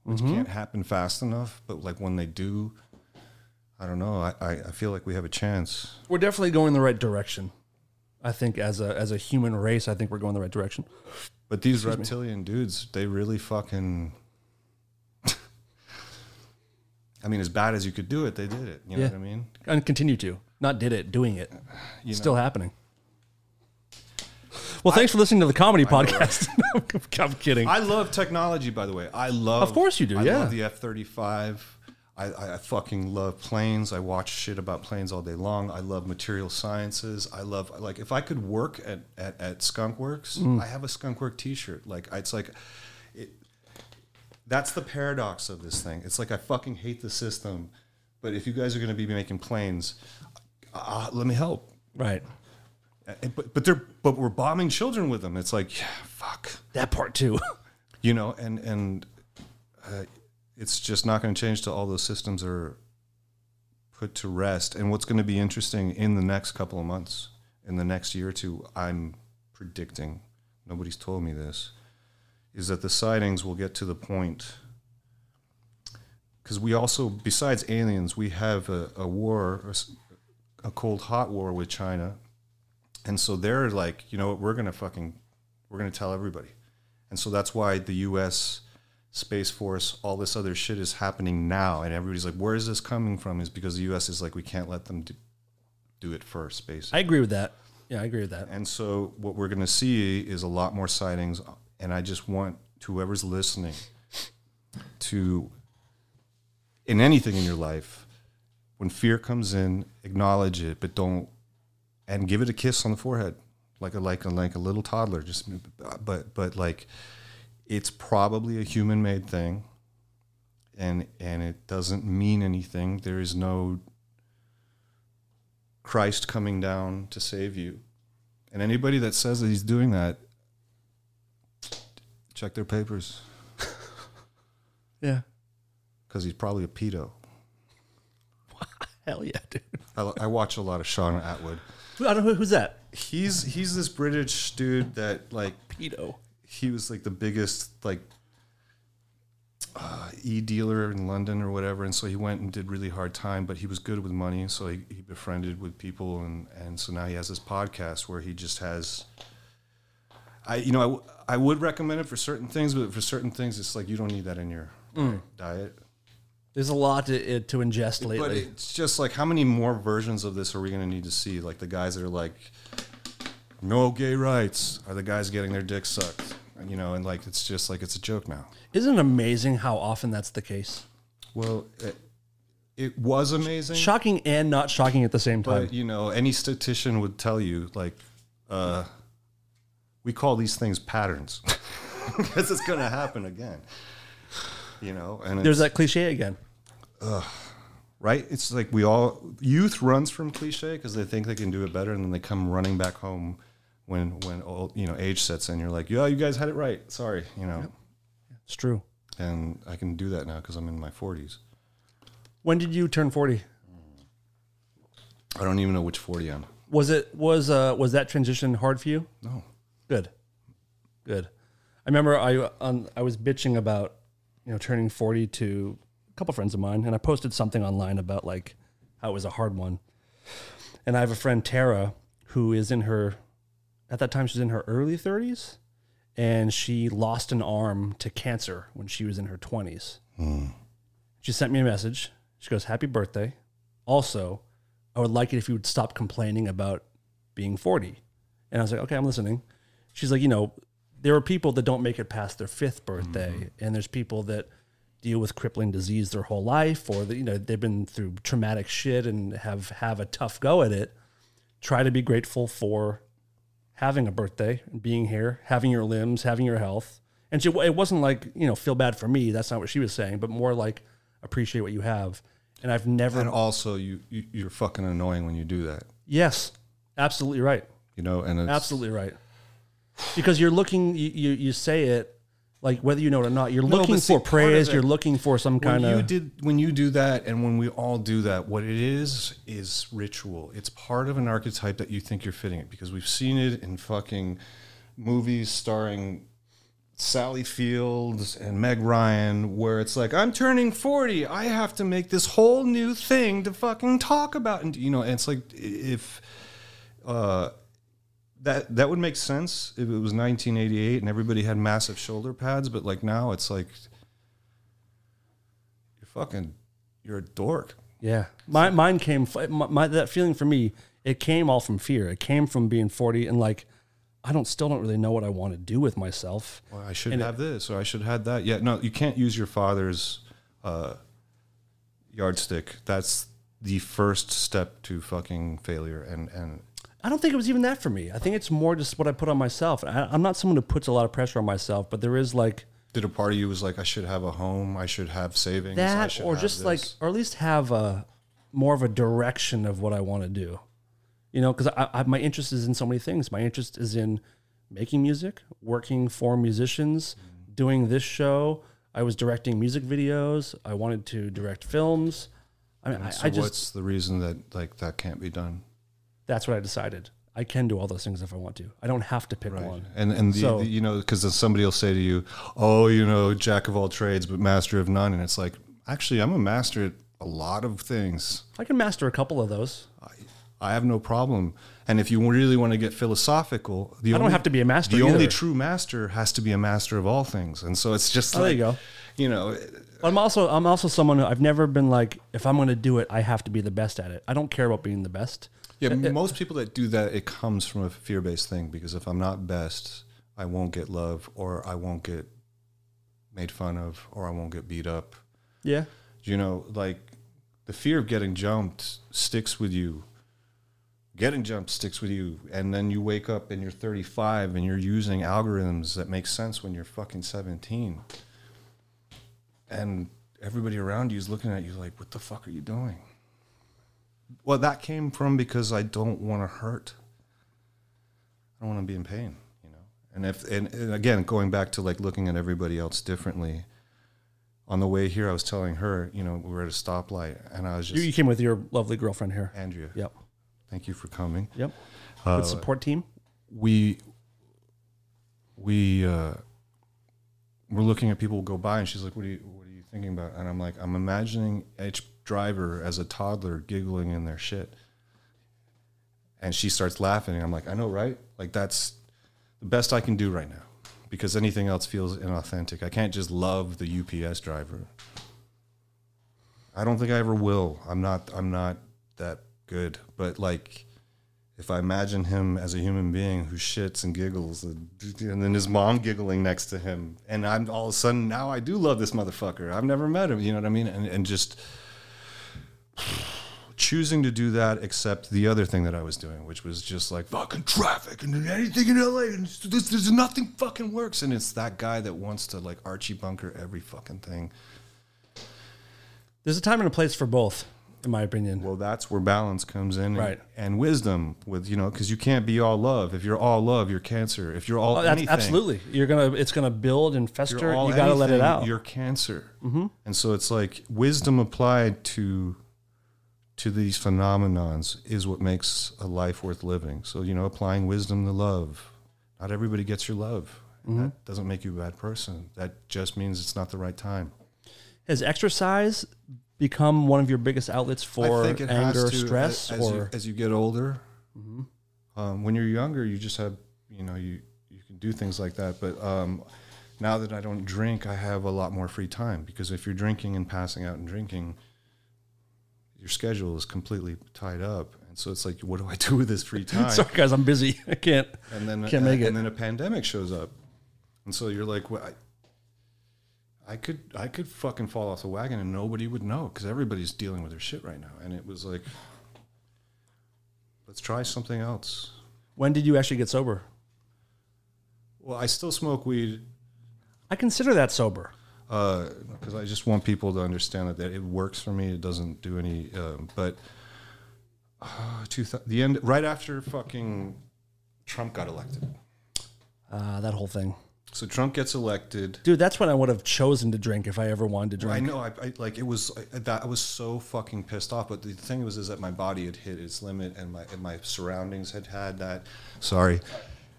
which mm-hmm. can't happen fast enough, but like when they do, I don't know. I, I, I feel like we have a chance. We're definitely going the right direction. I think as a as a human race, I think we're going the right direction. But these reptilian dudes, they really fucking. I mean, as bad as you could do it, they did it. You know Yeah. what I mean? And continue to. Not did it, doing it. You Still happening. Well, thanks for listening to the comedy podcast. I'm kidding. I love technology, by the way. I love. Of course you do, I yeah. love the F thirty five. I I fucking love planes. I watch shit about planes all day long. I love material sciences. I love like if I could work at at, at Skunk Works, Mm. I have a Skunk Work T-shirt. Like it's like. It, that's the paradox of this thing. It's like I fucking hate the system, but if you guys are going to be making planes, uh, let me help. right. And- But but they're but we're bombing children with them. It's like yeah, fuck That part too. you know and and uh, it's just not going to change till all those systems are put to rest and what's going to be interesting in the next couple of months in the next year or two i'm predicting nobody's told me this is that the sightings will get to the point because we also besides aliens we have a, a war a cold hot war with china and so they're like you know what we're going to fucking we're to tell everybody and so that's why the U.S. Space Force, all this other shit is happening now, and everybody's like, "Where is this coming from?" Is because the U.S. is like, we can't let them do, do it first, basically. I agree with that. Yeah, I agree with that. and so what we're going to see is a lot more sightings, and I just want whoever's listening to, in anything in your life, when fear comes in, acknowledge it, but don't, and give it a kiss on the forehead, like a like a like a little toddler. Just, but but like, it's probably a human-made thing, and and it doesn't mean anything. There is no Christ coming down to save you, and anybody that says that he's doing that, check their papers Yeah. because he's probably a pedo. Hell yeah, dude. I, I watch a lot of Shaun Attwood. Who- I don't know who's that. He's he's this British dude that like Pedo. he was like the biggest like uh, e dealer in London or whatever, and so he went and did really hard time, but he was good with money, so he, he befriended with people, and and so now he has this podcast where he just has. I you know I, w- I would recommend it for certain things, but for certain things it's like you don't need that in your diet. There's a lot to, to ingest But lately. it's just like how many more versions of this are we going to need to see? Like the guys that are like, no gay rights, are the guys getting their dicks sucked? You know, and like it's just like it's a joke now. Isn't it amazing how often that's the case? Well, it, it was amazing, Shocking and not shocking at the same time. but you know, any statistician would tell you like, uh, we call these things patterns because it's going to happen again. You know, and There's that cliche again. Right? It's like we all youth runs from cliche because they think they can do it better, and then they come running back home when when old, you know age sets in. You're like, yeah, you guys had it right. Sorry, you know. It's true. And I can do that now because I'm in my 40s. When did you turn 40? I don't even know which 40 I'm. Was it was uh was that transition hard for you? No, Good. Good. I remember I on I was bitching about you know turning 40 to couple friends of mine and I posted something online about like how it was a hard one. And I have a friend Tara who is in her, at that time, she's in her early 30s, and she lost an arm to cancer when she was in her 20s. Hmm. She sent me a message. She goes, Happy birthday. Also, I would like it if you would stop complaining about being 40. And I was like, Okay, I'm listening. She's like, You know, there are people that don't make it past their fifth birthday, hmm. and there's people that deal with crippling disease their whole life, or that, you know, they've been through traumatic shit and have, have a tough go at it. Try to be grateful for having a birthday, and being here, having your limbs, having your health. And she, it wasn't like, you know, feel bad for me. That's not what she was saying, but more like appreciate what you have. And I've never, And also, you, you you're fucking annoying when you do that. yes, absolutely right. You know, and it's, Absolutely right. Because you're looking, you, you, you say it like whether you know it or not, you're No, looking see, for praise, you're looking for some kind you of. did when you do that and when we all do that what it is is ritual it's part of an archetype that you think you're fitting it because we've seen it in fucking movies starring Sally Fields and Meg Ryan where it's like I'm turning 40 I have to make this whole new thing to fucking talk about and you know and it's like if uh that that would make sense if it was 1988 and everybody had massive shoulder pads but like now it's like you're fucking you're a dork Yeah, my, mine came. My, my that feeling for me, it came all from fear. It came from being forty and like, I don't still don't really know what I want to do with myself. well, i should And it- have this or i should have that yeah no you can't use your father's uh, yardstick that's the first step to fucking failure and and I don't think it was even that for me. I think it's more just what I put on myself. I, I'm not someone who puts a lot of pressure on myself, but there is like did a part of you was like i should have a home i should have savings I that, should or just like, or at least have a more of a direction of what I want to do. You know, because I, I, my interest is in so many things. My interest is in making music, working for musicians, doing this show. I was directing music videos. I wanted to direct films. I mean, I, so I just what's the reason that like that can't be done that's what I decided. I can do all those things if I want to. I don't have to pick one. And and the, So- the- you know because somebody will say to you, "Oh, you know, jack of all trades but master of none," and it's like, actually, I'm a master at a lot of things. I can master a couple of those. I have no problem. And if you really want to get philosophical, the I don't only- have to be a master The only true master has to be a master of all things, and so it's just Oh, like there you go. you know, I'm also I'm also someone who I've never been like if I'm going to do it, I have to be the best at it. I don't care about being the best. Yeah. Uh, uh, most people that do that, it comes from a fear-based thing because if I'm not best, I won't get love, or I won't get made fun of, or I won't get beat up. Yeah. you know like the fear of getting jumped sticks with you getting jumped sticks with you and then you wake up and you're 35 and you're using algorithms that make sense when you're fucking 17 and everybody around you is looking at you like what the fuck are you doing well that came from because i don't want to hurt i don't want to be in pain you know and if and, and again going back to like looking at everybody else differently on the way here, I was telling her, you know, we were at a stoplight, and I was You, just you came with your lovely girlfriend here. Andrea. Yep. Thank you for coming. Yep. Uh, With support team. we we uh, we're looking at people go by, and she's like, "What are you What are you thinking about?" And I'm like, "I'm imagining each driver as a toddler giggling in their shit." And she starts laughing, and I'm like, "I know, right? Like that's the best I can do right now." Because anything else feels inauthentic. I can't just love the UPS driver. I don't think I ever will. I'm not. I'm not that good. But like, if I imagine him as a human being who shits and giggles, and, and then his mom giggling next to him, and I'm all of a sudden now I do love this motherfucker. I've never met him. You know what I mean? And and just choosing to do that, except the other thing that I was doing, which was just like fucking traffic and anything in LA, and it's- there's, nothing fucking works. And it's that guy that wants to like Archie Bunker every fucking thing. There's a time and a place for both, in my opinion. Well, that's where balance comes in, and, Right. And wisdom with you know, because you can't be all love. If you're all love, you're cancer. If you're all Oh, anything, absolutely. You're gonna. It's gonna build and fester. You got to let it out. You're cancer, mm-hmm. and so it's like wisdom applied to to these phenomenons is what makes a life worth living. So you know, applying wisdom to love. Not everybody gets your love. And Mm-hmm. That doesn't make you a bad person. That just means it's not the right time. Has exercise become one of your biggest outlets for anger, stress, as, as or you, as you get older. Um, when you're younger, you just have, you know, you you can do things like that. But um, now that I don't drink, I have a lot more free time because if you're drinking and passing out and drinking, your schedule is completely tied up, and so it's like, what do I do with this free time? Sorry, guys, I'm busy. I can't. and then Can't make it. and then a pandemic shows up, and so you're like, well, I, I could I could fucking fall off the wagon and nobody would know because everybody's dealing with their shit right now, and it was like, let's try something else. When did you actually get sober? Well, I still smoke weed I consider that sober. Because I just want people to understand that, that it works for me. It doesn't do any, um, but uh, th- the end right after fucking Trump got elected. Uh, that whole thing, So Trump gets elected. dude. That's when I would have chosen to drink if I ever wanted to drink. I know. I, I like it was I, that I was so fucking pissed off. But the thing was, is that my body had hit its limit, and my and my surroundings had had that. Sorry.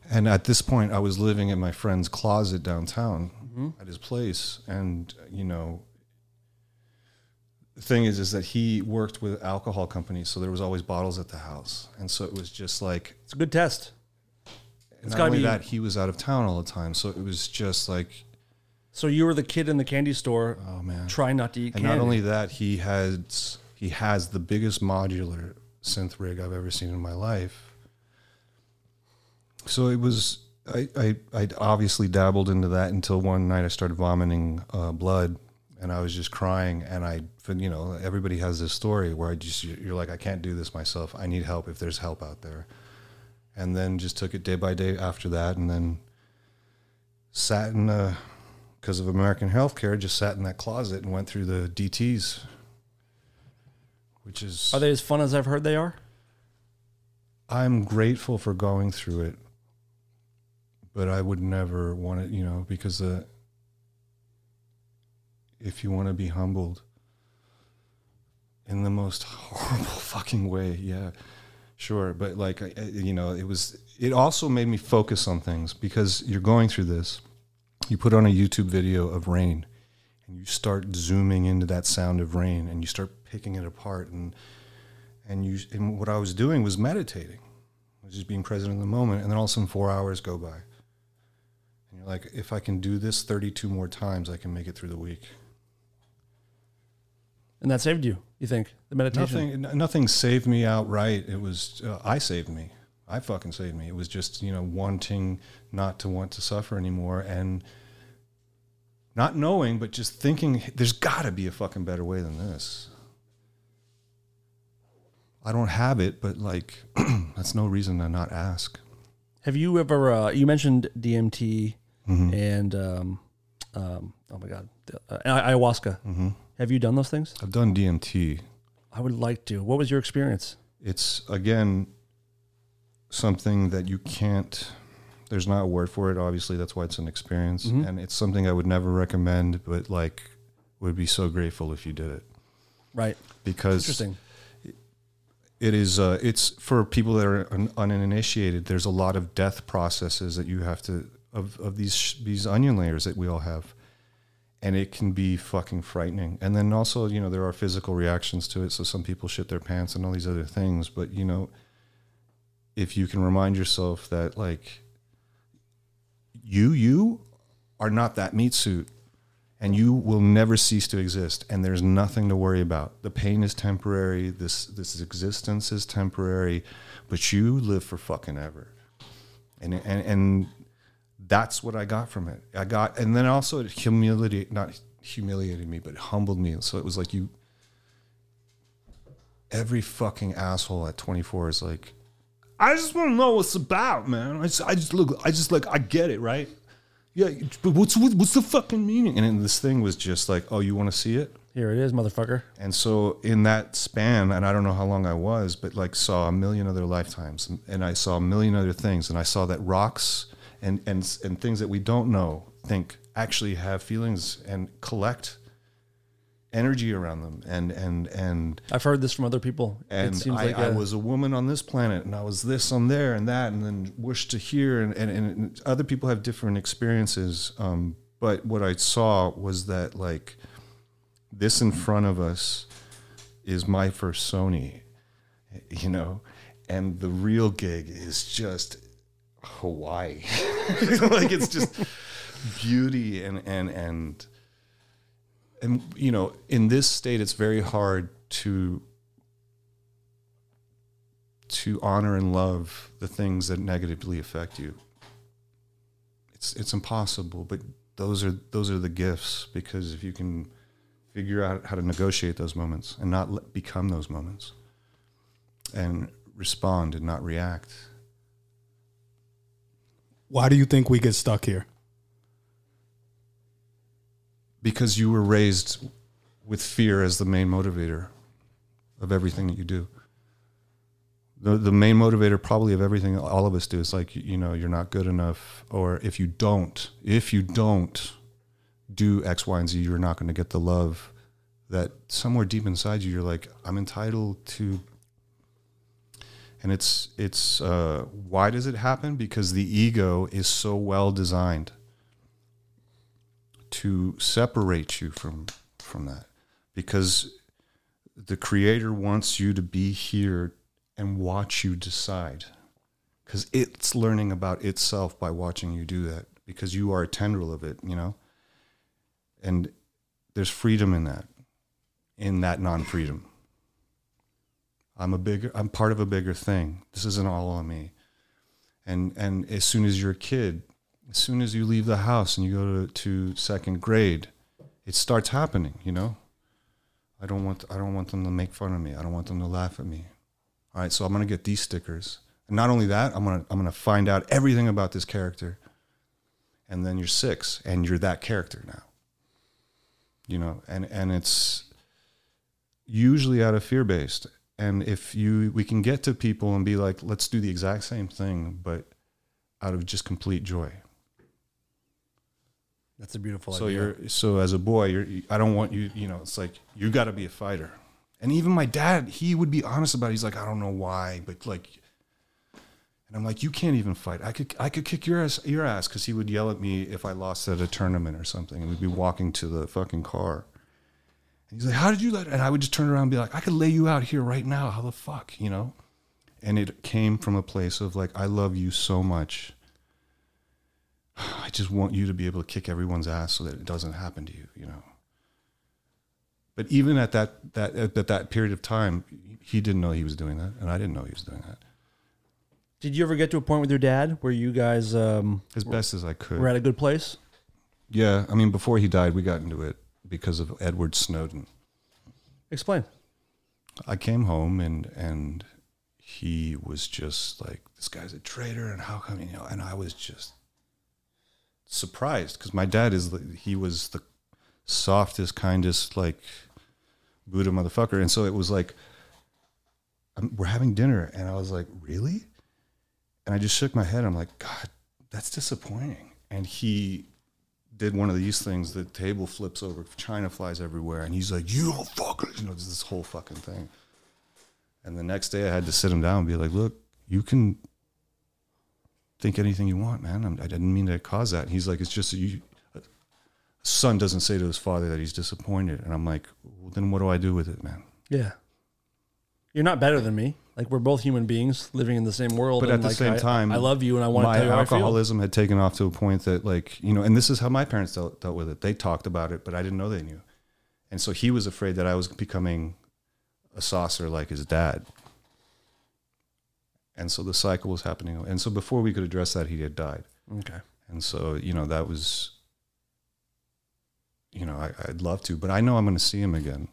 And at this point, I was living in my friend's closet downtown Mm-hmm. at his place, and you know. The thing is, is that he worked with alcohol companies, so there was always bottles at the house, and so it was just like It's a good test. It's not only be- that he was out of town all the time, so it was just like, So you were the kid in the candy store, oh man, trying not to eat And candy. not only that, he has he has the biggest modular synth rig I've ever seen in my life. So it was I I I obviously dabbled into that until one night I started vomiting uh, blood and I was just crying and I you know everybody has this story where I just you're like I can't do this myself. I need help if there's help out there. And then just took it day by day after that and then sat in because of American healthcare, just sat in that closet and went through the DTs, which is are they as fun as I've heard they are? I'm grateful for going through it, but I would never want it, you know, because the if you want to be humbled in the most horrible fucking way, yeah, sure, but like I- you know, it was it also made me focus on things because you're going through this. You put on a YouTube video of rain and you start zooming into that sound of rain and you start picking it apart and and you and what I was doing was meditating. I was just being present in the moment and then all of a sudden 4 hours go by. Like if I can do this 32 more times I can make it through the week. And that saved you. You think the meditation? Nothing nothing saved me outright. It was uh, I saved me. I fucking saved me. It was just, you know, wanting not to want to suffer anymore and not knowing but just thinking there's got to be a fucking better way than this. I don't have it, but like that's no reason to not ask. Have you ever? Uh, you mentioned DMT Mm-hmm. and um, um, oh my god, uh, ayahuasca. Mm-hmm. Have you done those things? I've done DMT. I would like to. What was your experience? it's again something that you can't there's not a word for it obviously that's why it's an experience and it's something i would never recommend but like would be so grateful if you did it Right. because Interesting. it is uh, it's for people that are un- uninitiated there's a lot of death processes that you have to of, of these these onion layers that we all have. And it can be fucking frightening. And then also you know there are physical reactions to it. So some people shit their pants and all these other things. But you know if you can remind yourself that like you you are not that meat suit. And you will never cease to exist. And there's nothing to worry about. The pain is temporary. This this existence is temporary. But you live for fucking ever. And and and that's what I got from it. I got, and then also it humiliated, not humiliated me, but humbled me. So it was like you, every fucking asshole at 24 is like, I just want to know what's about, man. I just, I just look, I just like, I get it, right? Yeah, but what's what, what's the fucking meaning? And then this thing was just like, oh, you want to see it? Here it is, motherfucker. And so in that span, and I don't know how long I was, but like saw a million other lifetimes, and, and I saw a million other things, and I saw that rocks and and and things that we don't know think actually have feelings and collect energy around them, and and and I've heard this from other people. and it seems I, like I a- was a woman on this planet, and I was this on there and that, and then whoosh to here, and, and, and other people have different experiences. Um, but what I saw was that like this in front of us is my first Sony, you know, and the real gig is just Hawaii. like it's just beauty and and and and you know, in this state it's very hard to to honor and love the things that negatively affect you. It's it's impossible, but those are those are the gifts because if you can figure out how to negotiate those moments and not let, become those moments and respond and not react. Why do you think we get stuck here? Because you were raised with fear as the main motivator of everything that you do. The, the main motivator probably of everything all of us do is like you know you're not good enough or if you don't if you don't do x y and z you're not going to get the love that somewhere deep inside you you're like i'm entitled to and it's it's uh, why does it happen? Because the ego is so well designed to separate you from from that. Because the creator wants you to be here and watch you decide. Because it's learning about itself by watching you do that because you are a tendril of it you know? And there's freedom in that in that non-freedom i'm a bigger i'm part of a bigger thing. This isn't all on me. And and as soon as you're a kid as soon as you leave the house and you go to, to second grade it starts happening you know? I don't want i don't want them to make fun of me. I don't want them to laugh at me. All right so i'm to get these stickers. And not only that i'm to i'm to find out everything about this character. And then you're 6 and you're that character now. You know and and it's usually out of fear based and if you we can get to people and be like let's do the exact same thing but out of just complete joy. That's a beautiful so idea. you're so as a boy you're i don't want you you know it's like you got to be a fighter. And even my dad he would be honest about it. He's like i don't know why but like and i'm like you can't even fight. I could i could kick your ass your ass because he would yell at me if i lost at a tournament or something and we'd be walking to the fucking car he's like how did you let and i would just turn around and be like i could lay you out here right now how the fuck you know and it came from a place of like i love you so much I just want you to be able to kick everyone's ass so that it doesn't happen to you, you know. But even at that that at that period of time, he didn't know he was doing that, and I didn't know he was doing that. Did you ever get to a point with your dad where you guys um, As best as I could. were at a good place? Yeah, I mean, before he died, we got into it because of Edward Snowden. Explain. I came home and and he was just like, "This guy's a traitor," and how come you know? And I was just surprised because my dad is the- he was the softest, kindest, like Buddha motherfucker, and so it was like um, we're having dinner, and I was like, "Really?" And I just shook my head. I'm like, "God, that's disappointing." And he did one of these things. The table flips over, china flies everywhere, and he's like, "You don't fucking," you know, this whole fucking thing. And the next day, I had to sit him down and be like, "Look, you can think anything you want, man. I'm, I didn't mean to cause that." And he's like, "It's just you." A son doesn't say to his father that he's disappointed, and I'm like, well, "Then what do I do with it, man?" Yeah. You're not better than me. Like we're both human beings living in the same world. But and at the like, same I- time, I love you, and I want to tell you how I feel. alcoholism had taken off to a point that, like, you know, and this is how my parents dealt, dealt with it. They talked about it, but I didn't know they knew. And so he was afraid that I was becoming a saucer like his dad. And so the cycle was happening. And so before we could address that, he had died. Okay. And so, you know, that was, you know, I, I'd love to, but I know I'm going to see him again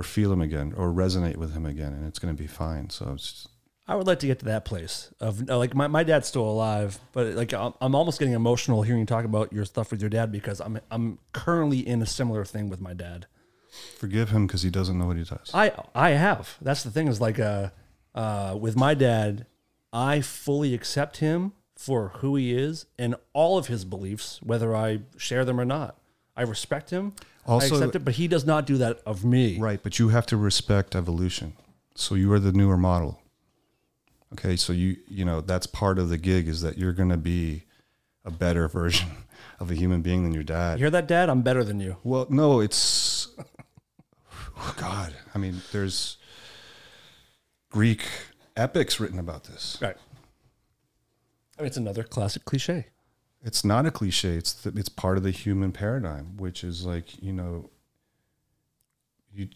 or feel him again or resonate with him again, and it's going to be fine. So it's, I would like to get to that place of like my, my dad's still alive, but like I'm, I'm almost getting emotional hearing you talk about your stuff with your dad because I'm I'm currently in a similar thing with my dad. forgive him because he doesn't know what he does. I I have. That's the thing is like uh uh with my dad, I fully accept him for who he is and all of his beliefs, whether I share them or not. I respect him. Also- I accept it, but he does not do that of me. Right, but you have to respect evolution. So you are the newer model. Okay, so you you know that's part of the gig is that you're going to be a better version of a human being than your dad. You hear that, Dad? I'm better than you. Well, no, it's oh God. I mean, there's Greek epics written about this. Right. I mean, it's another classic cliche. It's not a cliche. It's the, it's part of the human paradigm, which is like you know. You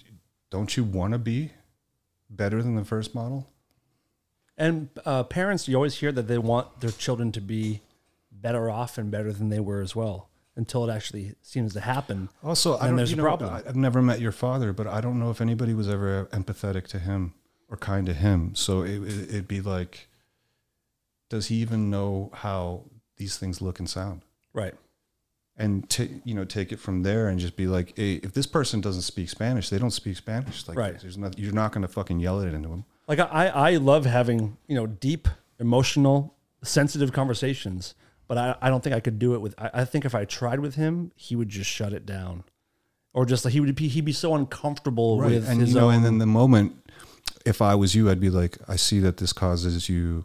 don't you want to be better than the first model? And uh, parents, you always hear that they want their children to be better off and better than they were as well, until it actually seems to happen. Also, I don't, there's you a know, I've never met your father, but I don't know if anybody was ever empathetic to him or kind to him. So it, it, it'd be like, does he even know how these things look and sound? Right. And ta you know, take it from there and just be like, hey, if this person doesn't speak Spanish, they don't speak Spanish. Like, Right. There's not, you're not going to fucking yell it into them. Like I, I love having you know deep, emotional, sensitive conversations, but I, I don't think I could do it with. I, I think if I tried with him, he would just shut it down, or just like he would be he'd be so uncomfortable with and his you know, own. and then the moment, if I was you, I'd be like, I see that this causes you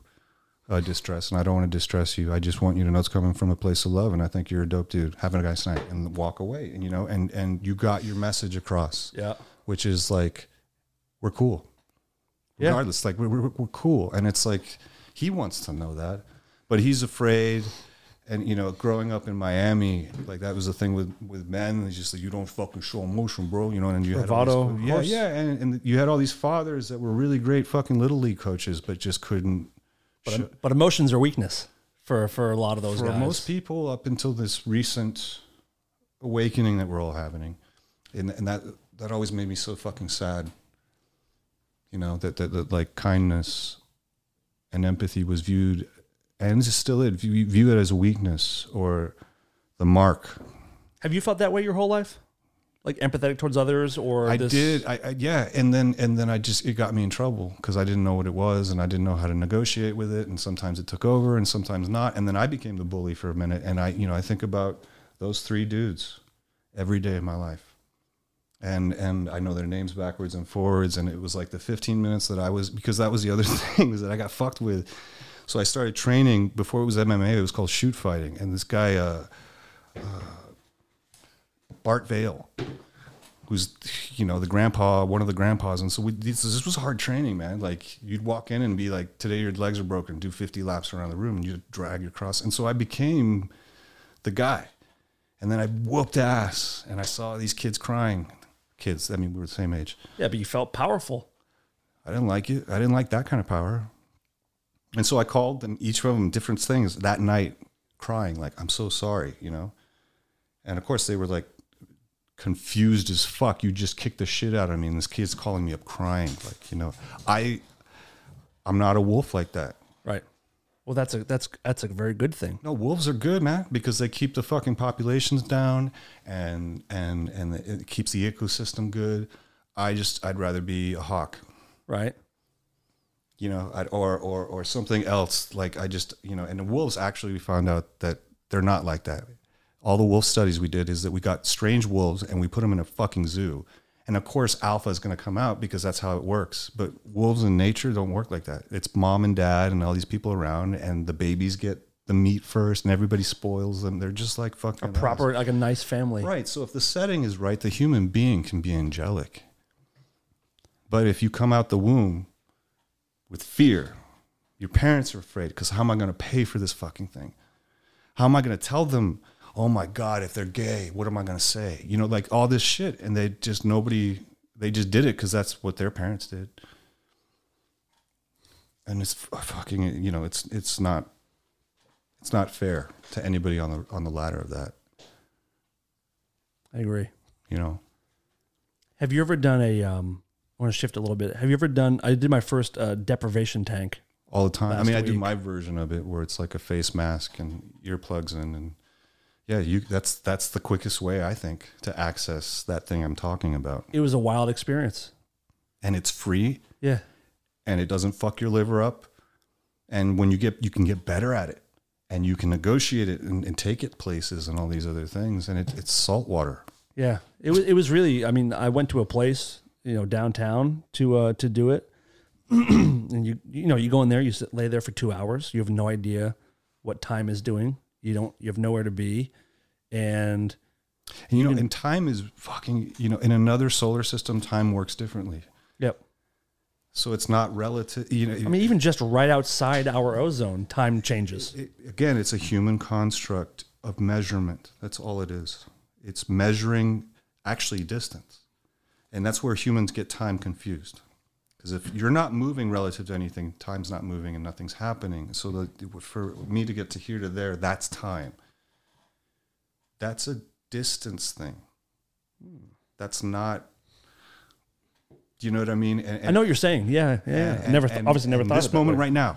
uh, distress, and I don't want to distress you. I just want you to know it's coming from a place of love, and I think you're a dope dude. Have a nice night, and walk away. And you know, and and you got your message across, yeah. which is like, we're cool, Yeah. regardless. Like we're, we're we're cool, and it's like he wants to know that, but he's afraid. And you know, growing up in Miami, like that was the thing with with men. It's just like you don't fucking show emotion, bro. You know, and you had all these- Bravado, yeah, yeah, and, and you had all these fathers that were really great fucking little league coaches, but just couldn't. Show- But emotions are weakness for for a lot of those for guys. most people, up until this recent awakening that we're all having, and, and that that always made me so fucking sad. You know that that, that like kindness and empathy was viewed, and is still it view, view it as a weakness or the mark Have you felt that way your whole life? Like empathetic towards others, or I this- did. I, I yeah, and then and then I just it got me in trouble because I didn't know what it was and I didn't know how to negotiate with it, and sometimes it took over and sometimes not, and then I became the bully for a minute, and I you know I think about those three dudes every day of my life, and and I know their names backwards and forwards, and it was like the 15 minutes that I was because that was the other thing was that I got fucked with, so I started training. Before it was MMA. It was called shoot fighting, and this guy. Uh, Bart Vale, who's you know the grandpa, one of the grandpas, and so we, this, this was hard training, man. Like you'd walk in and be like, "Today your legs are broken. Do 50 laps around the room," and you'd drag your cross. And so I became the guy, and then I whooped ass, and I saw these kids crying. Kids, I mean, we were the same age. Yeah, but you felt powerful. I didn't like it. I didn't like that kind of power. And so I called them, each of them different things that night, crying, like, I'm so sorry, you know? And of course, they were like confused as fuck. You just kicked the shit out of me. And this kid's calling me up crying. Like, you know, I, I'm not a wolf like that. Right. Well, that's a that's that's a very good thing. No, wolves are good, man, because they keep the fucking populations down and, and, and it keeps the ecosystem good. I just, I'd rather be a hawk. Right. you know, I'd, or or or something else. Like I just, you know, and the wolves actually we found out that they're not like that. All the wolf studies we did is that we got strange wolves and we put them in a fucking zoo. And of course, alpha is going to come out because that's how it works. But wolves in nature don't work like that. It's mom and dad and all these people around, and the babies get the meat first, and everybody spoils them. They're just like fucking us. Proper, like a nice family. Right. So if the setting is right, the human being can be angelic. But if you come out the womb with fear, your parents are afraid because how am I going to pay for this fucking thing? How am I going to tell them, oh my God, if they're gay, what am I going to say? You know, like all this shit. And they just, nobody, they just did it because that's what their parents did. And it's fucking, you know, it's, it's not, it's not fair to anybody on the, on the ladder of that, I agree. you know? Have you ever done a? Um, I want to shift a little bit. Have you ever done? I did my first uh, deprivation tank. all the time. I mean, I do my version of it where it's like a face mask and earplugs in, and yeah, you. That's that's the quickest way I think to access that thing I'm talking about, It was a wild experience. and it's free, Yeah. and it doesn't fuck your liver up, and when you get, you can get better at it, and you can negotiate it and, and take it places and all these other things, and it, it's salt water. Yeah, it was. It was really. I mean, I went to a place, you know, downtown to uh, to do it, and you you know you go in there, you sit, lay there for two hours. You have no idea what time is doing. You don't. You have nowhere to be, and And you know, and time is fucking. You know, in another solar system, time works differently. yep. So it's not relative. You know, I mean, even just right outside our ozone, time changes. it, again, it's a human construct of measurement. That's all it is. It's measuring actually distance. And that's where humans get time confused. Because if you're not moving relative to anything, time's not moving and nothing's happening. So the, for me to get to here to there, that's time. That's a distance thing. That's not. Do you know what I mean? And, I know what you're saying. Yeah, yeah. I never, th- and- obviously, never thought this of it that moment way. right now.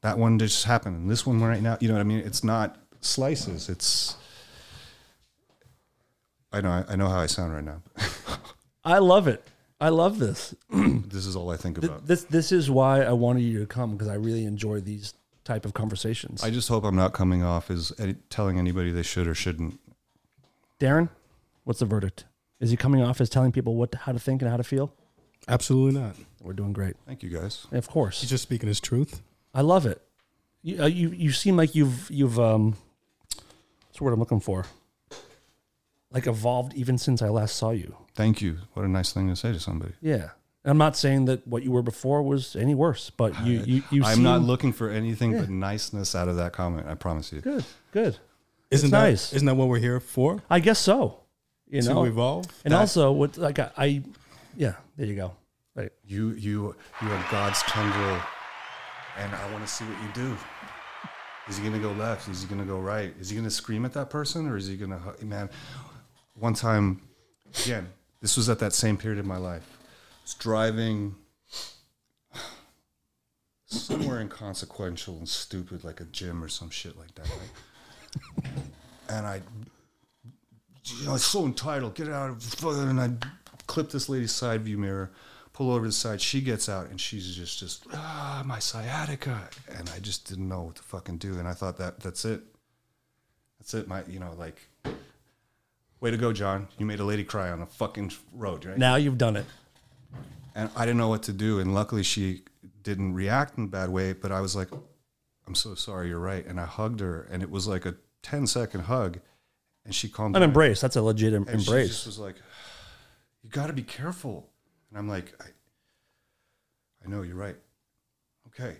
That one just happened. And this one right now. You know what I mean? It's not slices. It's. I know. I know how I sound right now. I love it. I love this. this is all I think about. This this is why I wanted you to come because I really enjoy these type of conversations. I just hope I'm not coming off as any, telling anybody they should or shouldn't. Darren, what's the verdict? Is he coming off as telling people what how to think and how to feel? Absolutely not. We're doing great. Thank you guys. Of course. He's just speaking his truth. I love it. You, uh, you you seem like you've you've um, what's the word I'm looking for? Like evolved even since I last saw you. Thank you. What a nice thing to say to somebody. Yeah. I'm not saying that what you were before was any worse, but you you you I'm seem not looking for anything but niceness out of that comment. I promise you. good. Good. Isn't It's that nice. Isn't that what we're here for? I guess so. You to know, evolve. and That- also what like I, I yeah. There you go. Right. You you you are God's tendril, and I want to see what you do. Is he gonna go left? Is he gonna go right? Is he gonna scream at that person, or is he gonna hu- man? One time, again, this was at that same period of my life. I was driving somewhere inconsequential and stupid, like a gym or some shit like that, right? and I, you know, it's so entitled. Get out of and I clip this lady's side view mirror, pull over to the side. She gets out and she's just just ah my sciatica, and I just didn't know what to fucking do. And I thought that that's it. That's it. My you know like. Way to go, John. You made a lady cry on a fucking road, right? Now you've done it. and I didn't know what to do. And luckily, she didn't react in a bad way. But I was like, "I'm so sorry. You're right." And I hugged her, and it was like a 10 second hug, and she calmed An down. embrace. That's a legit em- And she embrace. just was like, "You got to be careful." And I'm like, "I, I know you're right. Okay."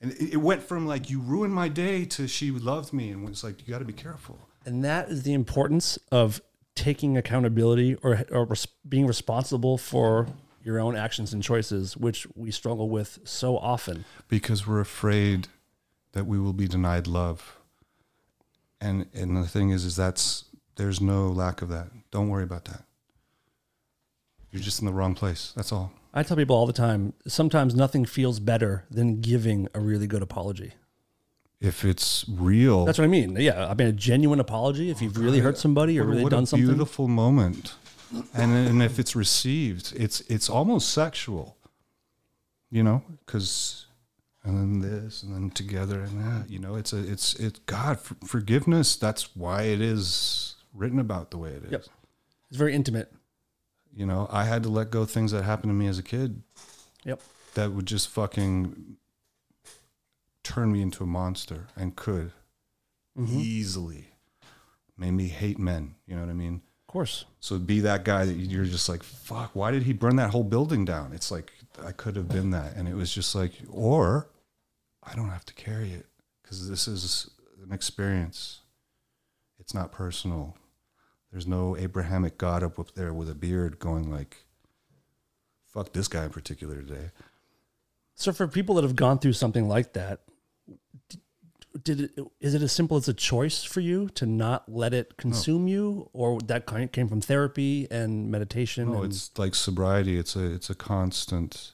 And it, it went from like you ruined my day to she loved me, and was like, "You got to be careful." And that is the importance of taking accountability or, or res- being responsible for your own actions and choices, which we struggle with so often. because we're afraid that we will be denied love. And and the thing is is that's there's no lack of that. Don't worry about that. You're just in the wrong place. That's all. I tell people all the time sometimes nothing feels better than giving a really good apology. If it's real, That's what I mean. Yeah, I mean, a genuine apology if you've really hurt somebody or what, really what done a something. beautiful moment. And and if it's received, it's it's almost sexual. You know, because and then this and then together and that. You know, it's a it's it's God for, forgiveness. That's why it is written about the way it is. Yep. It's very intimate. You know, I had to let go things that happened to me as a kid Yep. that would just fucking turn me into a monster and could Mm-hmm. easily made me hate men. You know what I mean? Of course. So be that guy that you're just like, fuck, why did he burn that whole building down? It's like, I could have been that. And it was just like, or I don't have to carry it because this is an experience. It's not personal. There's no Abrahamic God up up there with a beard going like, fuck this guy in particular today. So for people that have gone through something like that, did it is it as simple as a choice for you to not let it consume you, or that kind came from therapy and meditation? No, and- it's like sobriety. It's a it's a constant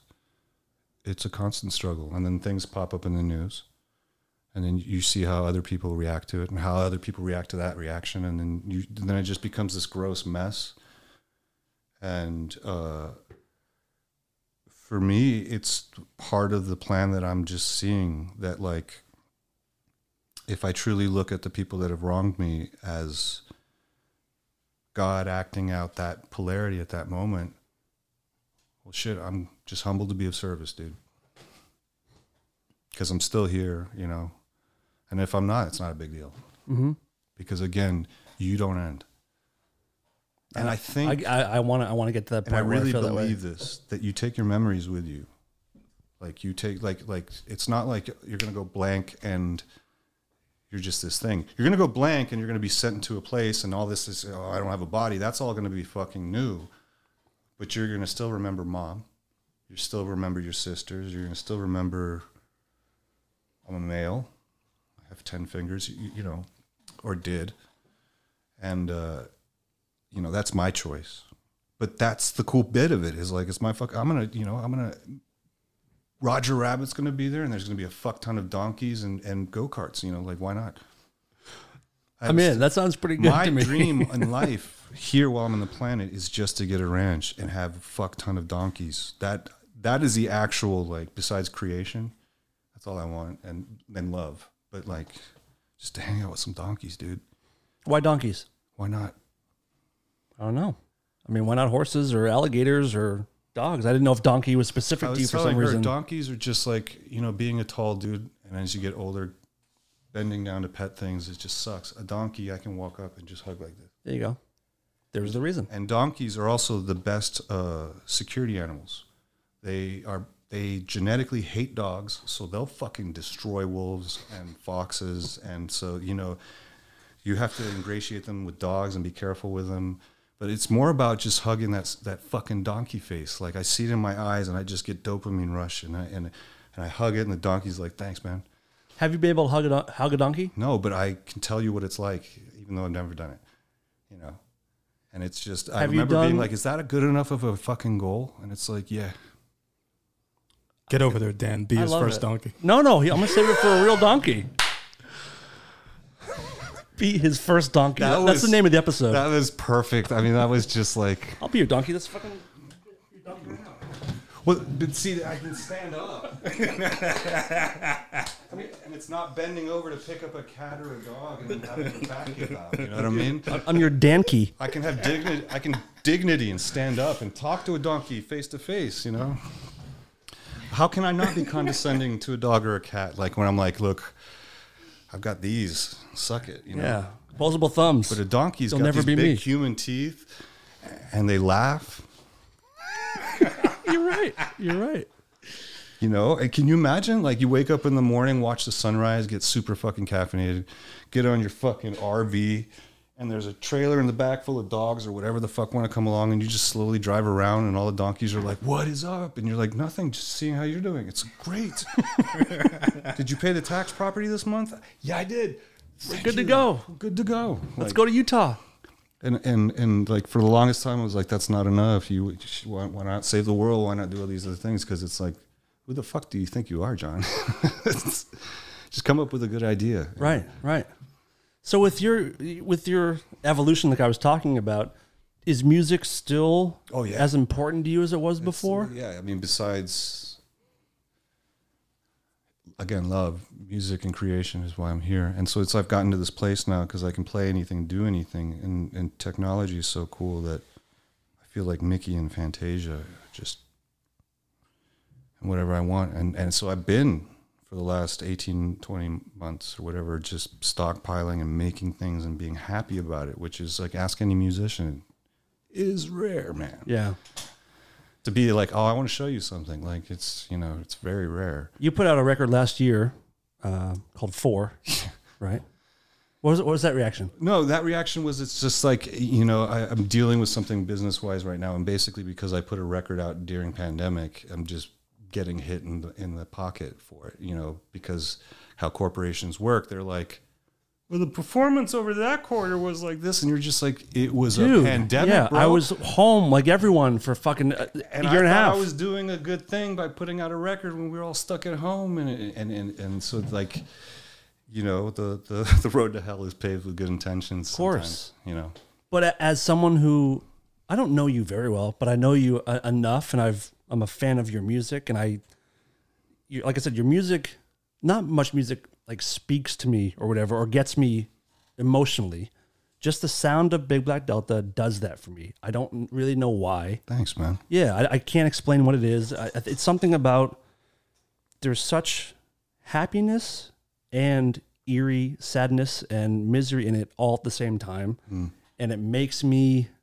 it's a constant struggle. And then things pop up in the news. And then you see how other people react to it and how other people react to that reaction. And then you then it just becomes this gross mess. And uh for me, it's part of the plan that I'm just seeing that like if I truly look at the people that have wronged me as God acting out that polarity at that moment, well, shit, I'm just humbled to be of service, dude. Because I'm still here, you know. And if I'm not, it's not a big deal. Mhm. Because again, you don't end. And I think, I I want to I want to get to that and point I where really I feel that believe this, that you take your memories with you Like you take like like it's not like you're gonna go blank and you're just this thing. You're gonna go blank and you're gonna be sent into a place and all this is oh, I don't have a body. That's all gonna be fucking new. But you're gonna still remember mom. You still remember your sisters. You're gonna still remember I'm a male. I have ten fingers. You, you know, or did, and uh, you know that's my choice. But that's the cool bit of it is like it's my fuck. I'm gonna you know I'm gonna Roger Rabbit's gonna be there, and there's gonna be a fuck ton of donkeys and and go karts. You know, like why not? I'm in. That sounds pretty good my to me. dream in life here while I'm on the planet is just to get a ranch and have a fuck ton of donkeys. That that is the actual like besides creation. That's all I want and then love. But like just to hang out with some donkeys, dude. Why donkeys? Why not? I don't know. I mean, why not horses or alligators or dogs? I didn't know if donkey was specific I to you for some her reason. donkeys are just like, you know, being a tall dude and as you get older, bending down to pet things, it just sucks. A donkey I can walk up and just hug like this. There you go. There's the reason. And donkeys are also the best uh, security animals. They are they genetically hate dogs, so they'll fucking destroy wolves and foxes. And so you know, you have to ingratiate them with dogs and be careful with them. But it's more about just hugging that that fucking donkey face. Like I see it in my eyes, and I just get dopamine rush, and I and and I hug it, and the donkey's like, "Thanks, man." Have you been able to hug a, hug a donkey? No, but I can tell you what it's like, even though I've never done it. You know, and it's just I Have you remember being like, "Is that a good enough of a fucking goal?" And it's like, yeah, Get over there, Dan. Be I his first it. donkey. No, no. he- I'm gonna save it for a real donkey. Be his first donkey. That That's the name of the episode. that was perfect. I mean, that was just like, I'll be your donkey. That's fucking. well, but see, I can stand up. I mean, and it's not bending over to pick up a cat or a dog and then having to back it up. You know what I mean? I'm your dankey. I can have dignity. I can dignity and stand up and talk to a donkey face to face. You know. How can I not be condescending to a dog or a cat? Like when I'm like, look, I've got these. Suck it. You know. Yeah. Opposable thumbs. But a donkey's They'll got never these be big me. human teeth, and they laugh. You're right. You're right. You know, and can you imagine? Like, you wake up in the morning, watch the sunrise, get super fucking caffeinated, get on your fucking RV, and there's a trailer in the back full of dogs or whatever the fuck want to come along, and you just slowly drive around, and all the donkeys are like, "What is up?" And you're like, "Nothing, just seeing how you're doing. It's great." did you pay the tax property this month? Yeah, I did. Thank good to go. Good to go. Let's Like, go to Utah. And and and like for the longest time, I was like, "That's not enough. You why, why not save the world? Why not do all these other things?" Because it's like, who the fuck do you think you are, John? Just come up with a good idea. Right. Right. So with your with your evolution, like I was talking about, is music still Oh, yeah. as important to you as it was before? Yeah, I mean, besides, again, love, music, and creation is why I'm here. And so it's I've gotten to this place now because I can play anything, do anything, and and technology is so cool that I feel like Mickey and Fantasia just and whatever I want. And and so I've been for the last 18, 20 months or whatever, just stockpiling and making things and being happy about it, which is like ask any musician. Is rare, man Yeah. to be like, oh, I want to show you something. Like it's you know, it's very rare. You put out a record last year uh, called Four, right? What was what was that reaction? No, that reaction was it's just like you know I, I'm dealing with something business wise right now, and basically because I put a record out during pandemic, I'm just getting hit in the in the pocket for it. You know because how corporations work, they're like. Well, the performance over that quarter was like this, and you're just like, it was a pandemic. yeah, bro. I was home like everyone for fucking a and year and a half. I was doing a good thing by putting out a record when we were all stuck at home, and and and, and so like, you know, the, the the road to hell is paved with good intentions. Of course. you know. But as someone who I don't know you very well, but I know you uh, enough, and I've I'm a fan of your music, and I, you, like I said, your music, not much music like speaks to me or whatever, or gets me emotionally. Just the sound of Big Black Delta does that for me. I don't really know why. Thanks, man. Yeah, I, I can't explain what it is. I, it's something about there's such happiness and eerie sadness and misery in it all at the same time, hmm. and it makes me I don't know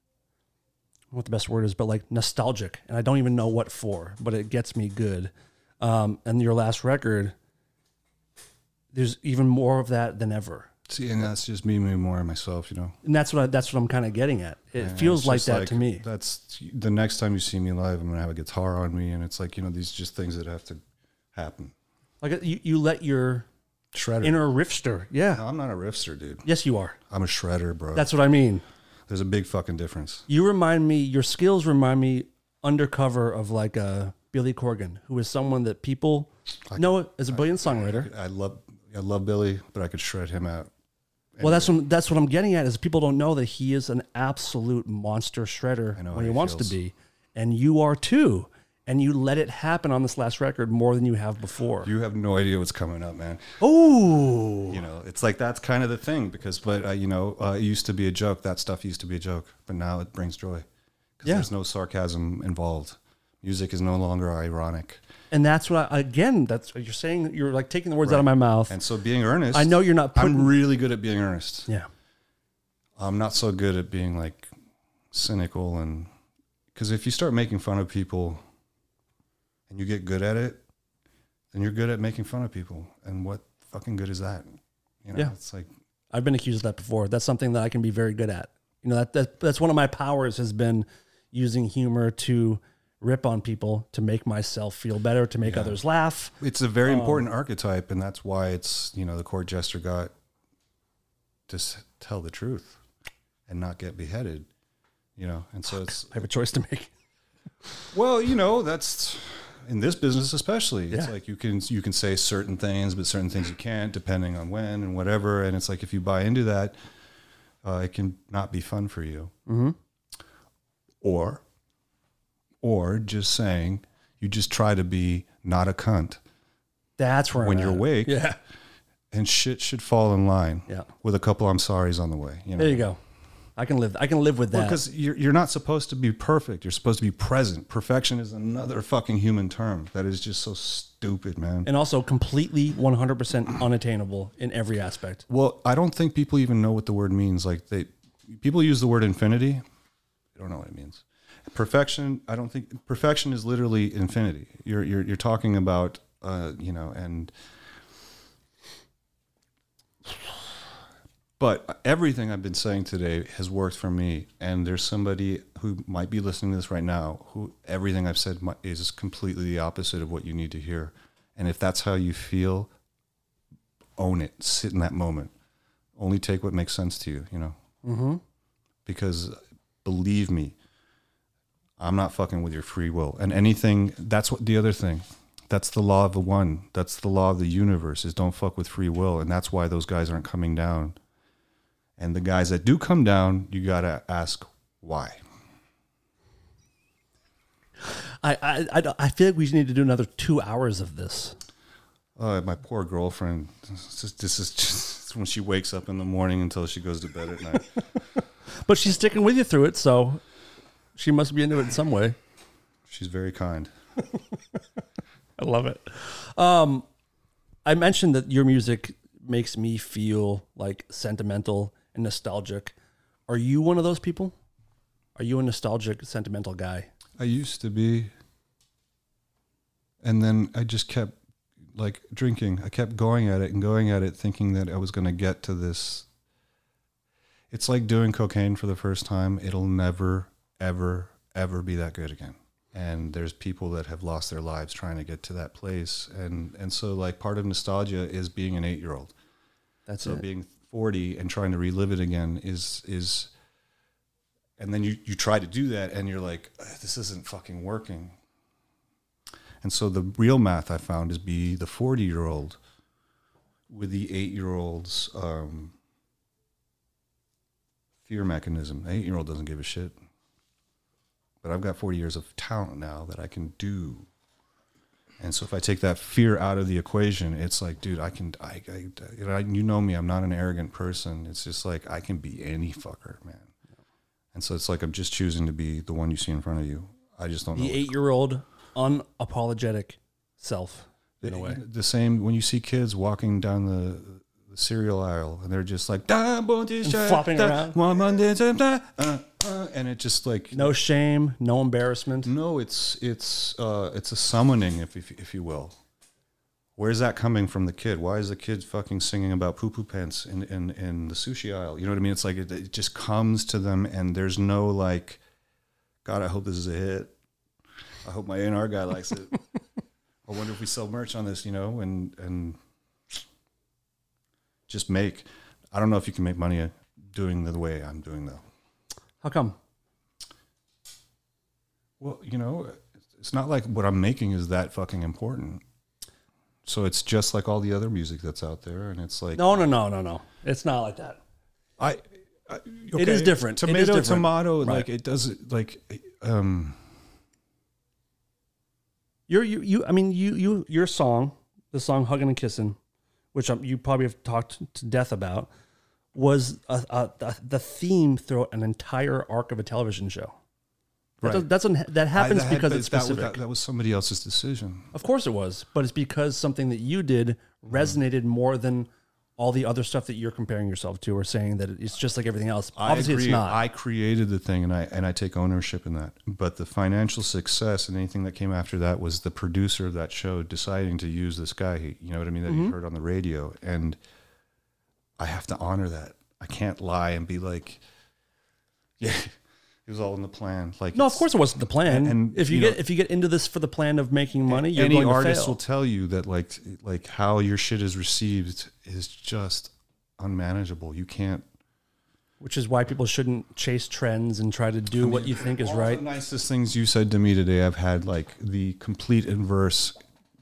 what the best word is, but like nostalgic, and I don't even know what for, but it gets me good. Um, and your last record, there's even more of that than ever. See, and that's just me being more myself, you know. And that's what I, that's what I'm kind of getting at. It And feels like that to me. That's the next time you see me live, I'm gonna have a guitar on me, and it's like you know these just things that have to happen. Like you, you let your Shredder. inner riffster. Yeah. No, I'm not a riffster, dude. Yes, you are. I'm a shredder, bro. That's what I mean. There's a big fucking difference. You remind me. Your skills remind me undercover of like a Billy Corgan, who is someone that people know as a brilliant songwriter. I love, I love Billy, but I could shred him out. Well, that's what, that's what I'm getting at. Is people don't know that he is an absolute monster shredder I when he wants to be, and you are too. And you let it happen on this last record more than you have before. You have no idea what's coming up, man. Oh, You know, it's like that's kind of the thing because, but uh, you know, uh, it used to be a joke. That stuff used to be a joke, but now it brings joy because Yeah. there's no sarcasm involved. Music is no longer ironic, and that's what I, again. That's what you're saying. You're like taking the words out of my mouth. and so being earnest. I know you're not putting. I'm really good at being earnest. yeah, I'm not so good at being like cynical and because if you start making fun of people and you get good at it, then you're good at making fun of people. And what fucking good is that? You know, Yeah. it's like I've been accused of that before. That's something that I can be very good at. You know, that, that that's one of my powers has been using humor to rip on people to make myself feel better, to make others laugh. it's a very um, important archetype, and that's why it's you know the court jester got to tell the truth and not get beheaded. You know, and so it's I have a choice to make. Well, you know, that's in this business especially. It's Yeah. like you can you can say certain things, but certain things you can't, depending on when and whatever. And it's like if you buy into that, uh, it can not be fun for you. Mm-hmm. Or, or just saying you just try to be not a cunt, That's where When I'm you're at. awake. Yeah, and shit should fall in line. Yeah. with a couple I'm sorry's on the way. You know, there you go. I can live. I can live with that. because you're, you're not supposed to be perfect. You're supposed to be present. Perfection is another fucking human term that is just so stupid, man. and also completely 100% unattainable in every aspect. Well, I don't think people even know what the word means. Like they, people use the word infinity. They don't know what it means. Perfection. I don't think perfection is literally infinity. You're you're you're talking about, uh, you know, and. But everything I've been saying today has worked for me, and there's somebody who might be listening to this right now who everything I've said is completely the opposite of what you need to hear. And if that's how you feel, own it. Sit in that moment. Only take what makes sense to you, you know? Mm-hmm. Because believe me, I'm not fucking with your free will. And anything, that's what the other thing. That's the law of the one. That's the law of the universe is don't fuck with free will. And that's why those guys aren't coming down. And the guys that do come down, you got to ask why. I, I, I, I feel like we need to do another two hours of this. Uh, my poor girlfriend. This is, this is just when she wakes up in the morning until she goes to bed at night. But she's sticking with you through it, so she must be into it in some way. She's very kind. I love it. Um, I mentioned that your music makes me feel like sentimental and nostalgic. Are you one of those people? Are you a nostalgic, sentimental guy? I used to be. And then I just kept like drinking. I kept going at it and going at it, thinking that I was going to get to this. It's like doing cocaine for the first time. It'll never, ever, ever be that good again. And there's people that have lost their lives trying to get to that place. And, and so, like, part of nostalgia is being an eight year old. That's So it. being 40 and trying to relive it again is is and then you you try to do that and you're like this isn't fucking working. And so the real math I found is be the 40 year old with the 8 year old's um, fear mechanism. The 8 year old doesn't give a shit. But I've got 40 years of talent now that I can do and so if I take that fear out of the equation, it's like, dude, I can, I, I, you know, me, I'm not an arrogant person. It's just like I can be any fucker, man. And so it's like I'm just choosing to be the one you see in front of you. I just don't the know. eight-year-old unapologetic self. In a way. The same when you see kids walking down the, the cereal aisle and they're just like "Da, bo, di, sha, flopping da, around. man, di, da, da," uh, uh, and it just like No shame, no embarrassment. no, it's it's uh, it's a summoning, if, if if you will. Where's that coming from the kid? Why is the kid fucking singing about poo poo pants in, in, in the sushi aisle? You know what I mean? It's like it, it just comes to them, and there's no like, God, I hope this is a hit. I hope my A&R guy likes it. I wonder if we sell merch on this, you know, and and just make. I don't know if you can make money doing the way I'm doing though. How come? Well, you know, it's not like what I'm making is that fucking important. So it's just like all the other music that's out there, and it's like No, no, no, no, no. It's not like that. I, I It is different. It is Tomato, different. tomato, Right. like it does like um You're you, you I mean you you your song, the song "Hugging and Kissing," which um, you probably have talked to death about, was a, a, the, the theme throughout an entire arc of a television show. That Right. does, that's an, that happens I- that- because but it's specific. That, that was somebody else's decision. of course it was, but it's because something that you did resonated more than all the other stuff that you're comparing yourself to or saying that it's just like everything else. Obviously, it's not. I created the thing, and I and I take ownership in that. But the financial success and anything that came after that was the producer of that show deciding to use this guy. he- You know what I mean? That Mm-hmm. you heard on the radio, and I have to honor that. I can't lie and be like, yeah, it was all in the plan. Like no, of course it wasn't the plan. and, if you, you get know- if you get into this for the plan of making money, you're any going to artist will tell you that like like how your shit is received is just unmanageable. You can't. which is why people shouldn't chase trends and try to do what you think is right. The nicest things you said to me today, I've had like the complete inverse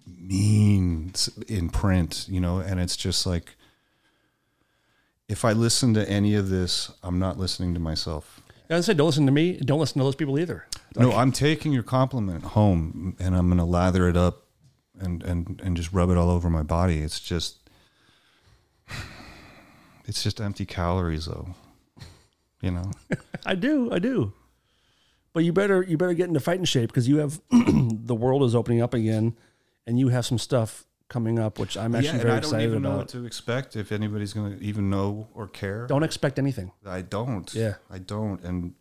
means in print, you know, and it's just like if I listen to any of this, I'm not listening to myself. I said, don't listen to me. Don't listen to those people either. no, I'm taking your compliment home and I'm going to lather it up and, and, and just rub it all over my body. It's just, it's just empty calories though, you know? I do, I do. But you better you better get into fighting shape because you have the world is opening up again, and you have some stuff coming up, which I'm actually and very I don't excited even know what about. to expect if anybody's going to even know or care. Don't expect anything. I don't. Yeah. I don't. And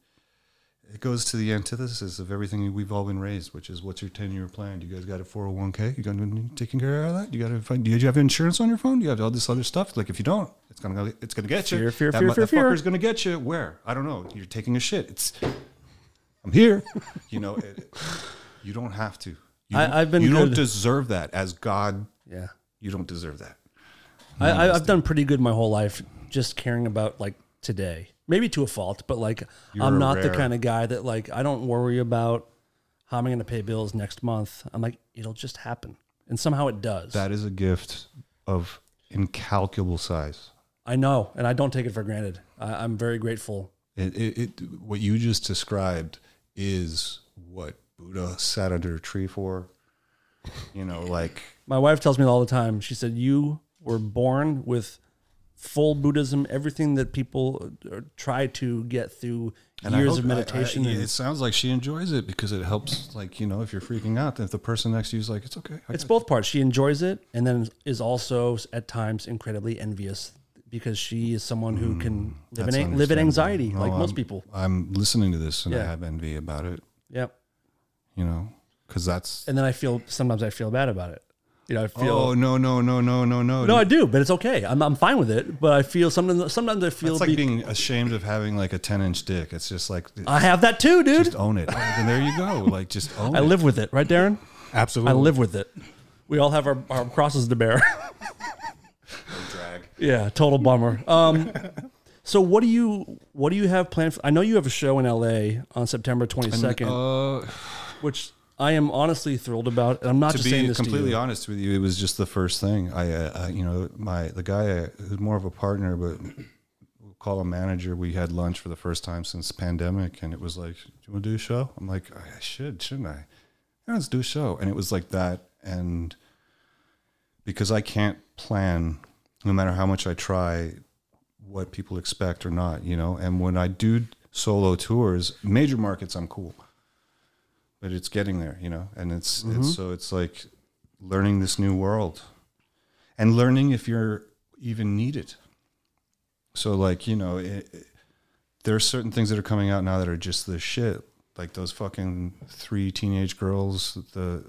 it goes to the antithesis of everything we've all been raised, which is what's your 10 year plan? Do you guys got a 401k? You got to taking care of that? You got to find, do you have insurance on your phone? Do you have all this other stuff? Like if you don't, it's going to, it's going to get you. Fear, fear, that fear, fear, fear. motherfucker's going to get you. Where? I don't know. You're taking a shit. It's, I'm here. you know, it, you don't have to. You I- I've been You don't deserve that as God. Yeah, You don't deserve that. I, I, I've done pretty good my whole life, just caring about like today. Maybe to a fault, but like I'm You're not the rare. kind of guy that like I don't worry about how am I going to pay bills next month. I'm like it'll just happen, and somehow it does. That is a gift of incalculable size. I know, and I don't take it for granted. I, I'm very grateful. It, it, it, what you just described is what Buddha sat under a tree for. You know, like My wife tells me all the time. She said, "You were born with full Buddhism, everything that people uh, try to get through and years hope- of meditation." I- and it sounds like she enjoys it because it helps. Like you know, if you're freaking out, if the person next to you is like, "It's okay," I it's both parts. She enjoys it, and then is also at times incredibly envious because she is someone who can live in live in anxiety No, like most I'm- people. I'm listening to this and I have envy about it. Yep. You know, because that's. And then I feel sometimes I feel bad about it. You know, I feel. Oh no no no no no no! no, I do, but it's okay. I'm, I'm fine with it. But I feel sometimes sometimes I feel It's like be- being ashamed of having like a 10 inch dick. It's just like I have that too, dude. just own it. And there you go. Like just own I it. live with it, right, Darren? Absolutely. I live with it. We all have our, our crosses to bear. drag. yeah, total bummer. Um, so what do you what do you have planned? For, I know you have a show in LA on September twenty second, Uh, which I am honestly thrilled about. And I'm not to just saying be this completely to honest with you, it was just the first thing. I, uh, uh, you know, my the guy uh, who's more of a partner, but we'll call a manager. We had lunch for the first time since pandemic, and it was like, "Do you want to do a show?" I'm like, "I should, shouldn't I?" Yeah, let's do a show, and it was like that, and because I can't plan, no matter how much I try, what people expect or not, you know. And when I do solo tours, major markets, I'm cool but it's getting there, you know, and it's, it's mm-hmm. so it's like learning this new world and learning if you're even needed. So like, you know, it, it- there are certain things that are coming out now that are just the shit. Like those fucking three teenage girls, the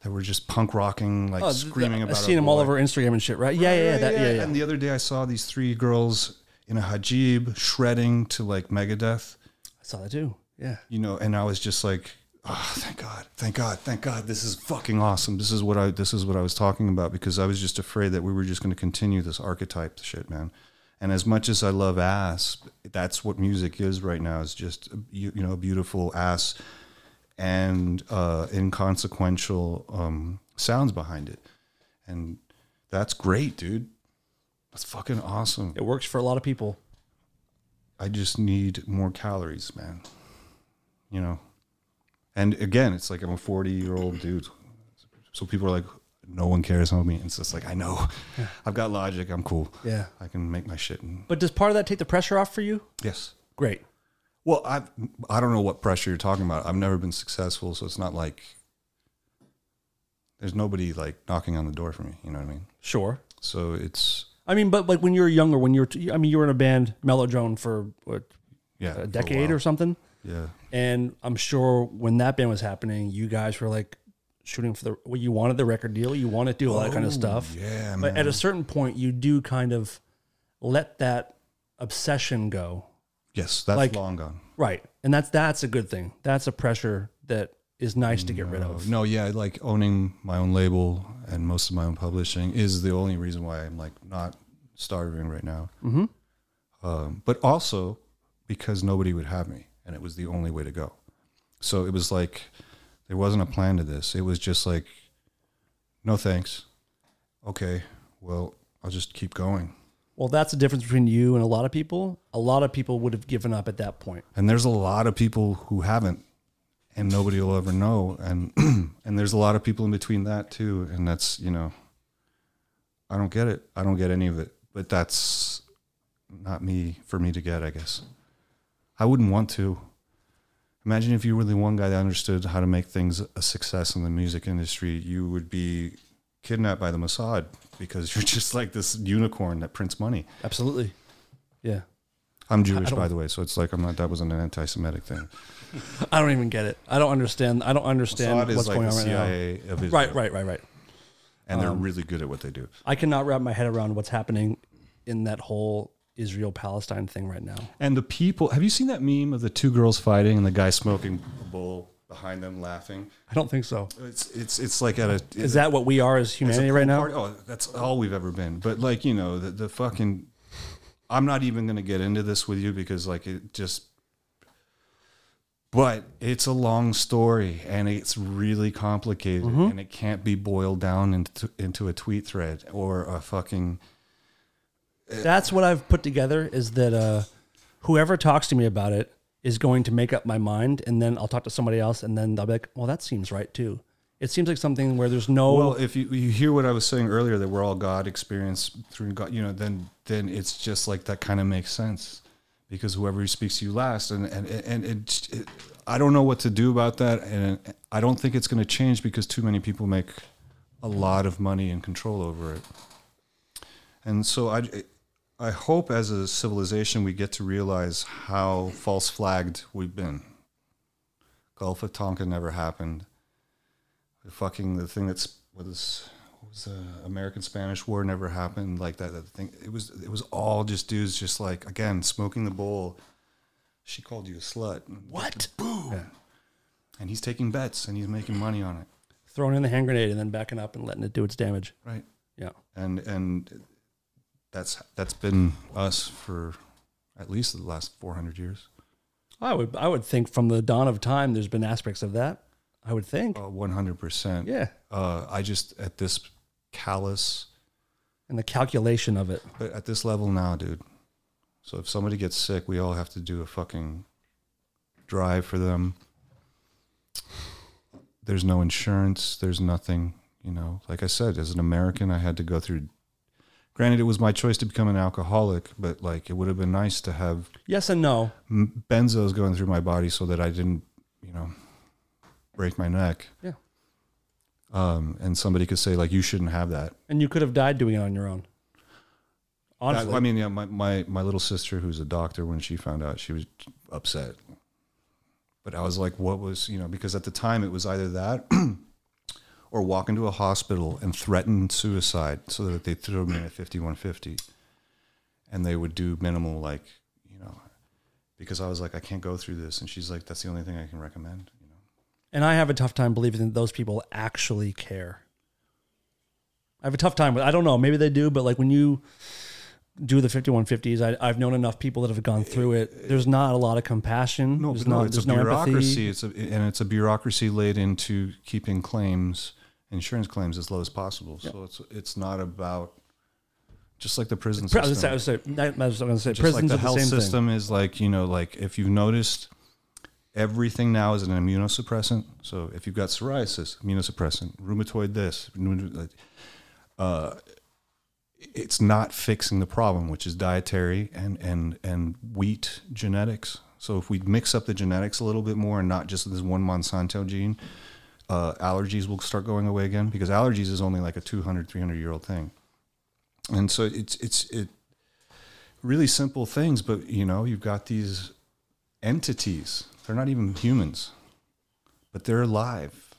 that were just punk rocking, like Oh, screaming th- about. I've seen them all over Instagram and shit, right? Yeah, yeah, yeah, that, yeah, yeah. And the other day, I saw these three girls in a hijab shredding to like Megadeth. I saw that too. Yeah. You know, and I was just like, oh, thank God, thank God, thank God, this is fucking awesome. This is what I this is what I was talking about because I was just afraid that we were just going to continue this archetype shit, man. And as much as I love ass, that's what music is right now. Is just you, you know, beautiful ass and uh, inconsequential um, sounds behind it, and that's great, dude. That's fucking awesome. It works for a lot of people. I just need more calories, man. You know. And again, it's like I'm a 40 year old dude. So people are like, no one cares about me. It's just like, I know. I've got logic. I'm cool. Yeah. I can make my shit. And, But does part of that take the pressure off for you? yes. Great. Well, I I don't know what pressure you're talking about. I've never been successful, so it's not like there's nobody like knocking on the door for me. You know what I mean? Sure. So it's I mean, but like when you were younger, when you were, t- I mean, you were in a band, Mellowdrone, for what, yeah, a decade or something. Yeah. And I'm sure when that band was happening, you guys were like shooting for the, well, you wanted the record deal, you wanted to do all that kind of stuff. Oh, Yeah, But man. at a certain point, you do kind of let that obsession go. yes, that's like- long gone. Right. And that's, that's a good thing. That's a pressure that is nice to get rid of. No, yeah, like owning my own label and most of my own publishing is the only reason why I'm like not starving right now. Mm-hmm. Um, but also because nobody would have me, and it was the only way to go. So it was like there wasn't a plan to this. It was just like, no thanks. Okay, well, I'll just keep going. Well, that's the difference between you and a lot of people. A lot of people would have given up at that point. And there's a lot of people who haven't, and nobody will ever know. And and there's a lot of people in between that too. And that's you know, I don't get it. I don't get any of it. But that's not me for me to get. I guess I wouldn't want to. Imagine if you were the one guy that understood how to make things a success in the music industry. You would be kidnapped by the Mossad because you're just like this unicorn that prints money. Absolutely. Yeah. I'm Jewish, by the way, so it's like I'm not. That wasn't an anti-Semitic thing. I don't even get it. I don't understand. I don't understand Mossad what's like going on right now. CIA of Israel. Right, right, right, right. And they're Um, really good at what they do. I cannot wrap my head around what's happening in that whole Israel Palestine thing right now. And the people, have you seen that meme of the two girls fighting and the guy smoking a bowl behind them laughing? I don't think so. It's it's it's like at a Is that what we are as humanity right now? party. Oh, that's all we've ever been. But like you know the the fucking. I'm not even going to get into this with you because like it just. But it's a long story and it's really complicated Mm-hmm. and it can't be boiled down into into a tweet thread or a fucking That's what I've put together is that uh, whoever talks to me about it is going to make up my mind, and then I'll talk to somebody else, and then they'll be like, "Well, that seems right too." It seems like something where there's no. Well, if you, you hear what I was saying earlier, that we're all God experienced through God, you know, then then it's just like that kind of makes sense because whoever speaks to you last, and and and it, it, I don't know what to do about that, and I don't think it's going to change because too many people make a lot of money and control over it, and so I. I hope as a civilization we get to realize how false flagged we've been. Gulf of Tonkin never happened the fucking the thing that's was what was the American Spanish War never happened like that that thing it was it was all just dudes just like again smoking the bowl she called you a slut what? boom Yeah. and he's taking bets and he's making money on it Throwing in the hand grenade and then backing up and letting it do its damage. right Yeah. and and that's that's been us for at least the last 400 years I would I would think from the dawn of time there's been aspects of that. I would think. uh, 100% Yeah. uh, I just at this callous And the calculation of it. But at this level now, dude. So if somebody gets sick, we all have to do a fucking drive for them. There's no insurance. There's nothing, you know. Like I said, as an American, I had to go through. Granted, it was my choice to become an alcoholic, but like it would have been nice to have Yes and no. benzos going through my body so that I didn't, you know, break my neck. Yeah. Um, and somebody could say like, you shouldn't have that. And you could have died doing it on your own. Honestly, I mean, yeah, my, my, my little sister, who's a doctor, when she found out, she was upset. But I was like, what was, you know, because at the time it was either that or walk into a hospital and threaten suicide so that they throw me in a 5150 and they would do minimal, like, you know, because I was like, I can't go through this. And she's like, that's the only thing I can recommend, you know. and I have a tough time believing that those people actually care. I have a tough time with. I don't know. Maybe they do, but like when you do the 5150s, I, I've known enough people that have gone through it. There's not a lot of compassion. No, there's no, not, it's there's a no bureaucracy. empathy. It's a, and it's a bureaucracy laid into keeping claims, insurance claims, as low as possible. So it's it's not about just like the prison Pri- I was system. say- I was say, I was gonna say just prisons like the health the system is like you know like if you've noticed everything now is an immunosuppressant so if you've got psoriasis immunosuppressant rheumatoid this uh, it's not fixing the problem which is dietary and and and wheat genetics so if we mix up the genetics a little bit more and not just this one monsanto gene uh, allergies will start going away again because allergies is only like a 200 300 year old thing and so it's it's it really simple things, but you know, you've got these entities. They're not even humans, but they're alive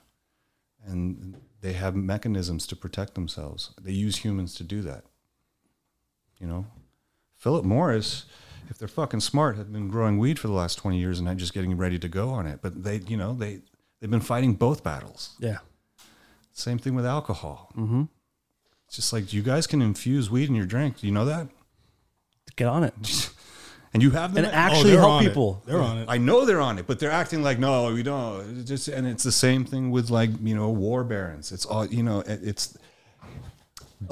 and they have mechanisms to protect themselves. They use humans to do that. You know, Philip Morris, if they're fucking smart, have been growing weed for the last 20 years and not just getting ready to go on it. But they, you know, they, they've been fighting both battles. Yeah. Same thing with alcohol. Mm-hmm. It's just like you guys can infuse weed in your drink. Do you know that? Get on it And you have them. and actually they're help on it. people. They're on it. I know they're on it, but they're acting like no, we don't. It's just and it's the same thing with like you know war barons. It's all you know. it- It's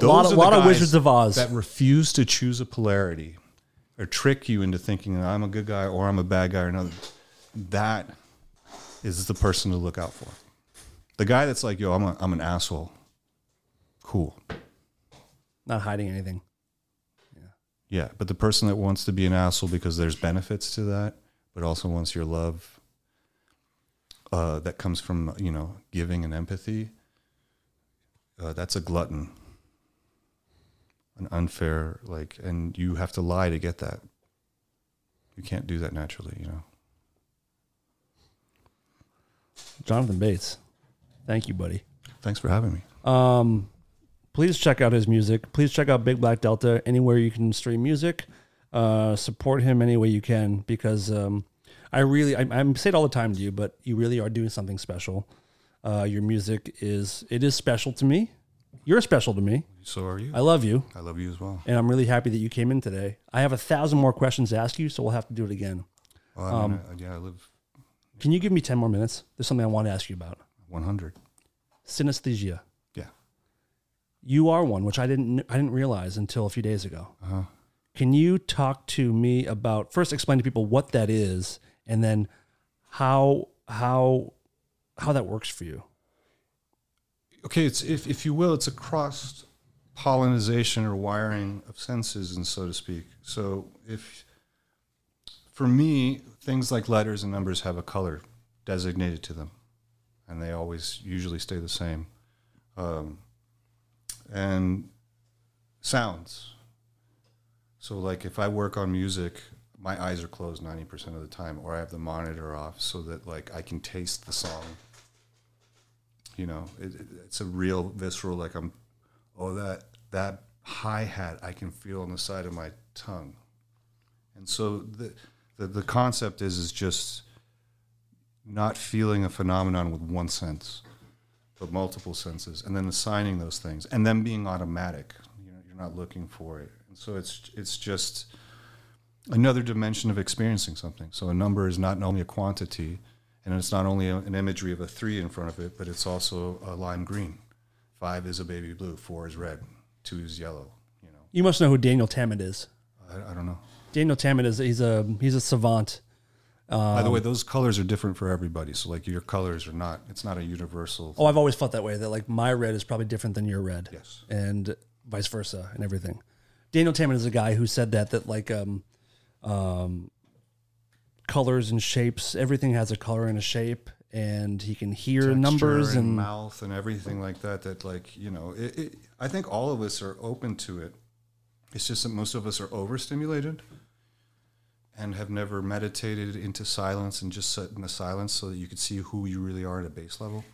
A lot of- those lot of Wizards of Oz. that refuse to choose a polarity or trick you into thinking I'm a good guy or I'm a bad guy or another. That is the person to look out for. The guy that's like, yo, I'm a, I'm an asshole. Cool. Not hiding anything. Yeah, Yeah. but the person that wants to be an asshole because there's benefits to that, but also wants your love uh, that comes from you know giving and empathy. Uh, that's a glutton, an unfair like, and you have to lie to get that. You can't do that naturally, you know. Jonathan Bates. Thank you, buddy. Thanks for having me. Um, please check out his music. Please check out Big Black Delta anywhere you can stream music. Uh, support him any way you can because um, I really I, I say it all the time to you, but you really are doing something special. Uh, your music is it is special to me. You're special to me. So are you? I love you, I love you as well. and I'm really happy that you came in today. I have a thousand more questions to ask you, so we'll have to do it again. Well, I mean, uh, yeah, I live Can you give me ten more minutes? There's something I want to ask you about. 100. Synesthesia. Yeah. You are one, which I didn't I didn't realize until a few days ago. Uh-huh. Can you talk to me about first explain to people what that is, and then how how how that works for you? okay, it's if if you will, it's a cross pollination or wiring of senses, and so to speak. So if for me, things like letters and numbers have a color designated to them, and they always usually stay the same. Um, and sounds. So like if I work on music, my eyes are closed ninety percent of the time, or I have the monitor off so that like I can taste the song you know it, it- it's a real visceral like i'm oh that that hi hat i can feel on the side of my tongue and so the the, the concept is is just not feeling a phenomenon with one sense but multiple senses and then assigning those things and then being automatic you know you're not looking for it and so it's it's just another dimension of experiencing something so a number is not only a quantity and it's not only a- an imagery of a three in front of it, but it's also a lime green. Five is a baby blue. Four is red. Two is yellow. You know, You must know who Daniel Tammet is. I, I don't know. Daniel Tammet is he's a he's a savant. By the Um, way, those colors are different for everybody. So like your colors are not. It's not a universal. Oh, I've always felt that way. That like my red is probably different than your red. Yes. and vice versa, and everything. Daniel Tammet is a guy who said that that like um, um, colors and shapes, everything has a color and a shape, and he can hear texture numbers and, mouth and everything like that. That like you know, it, it, I think all of us are open to it. It's just that most of us are overstimulated and have never meditated into silence and just sat in the silence so that you could see who you really are at a base level.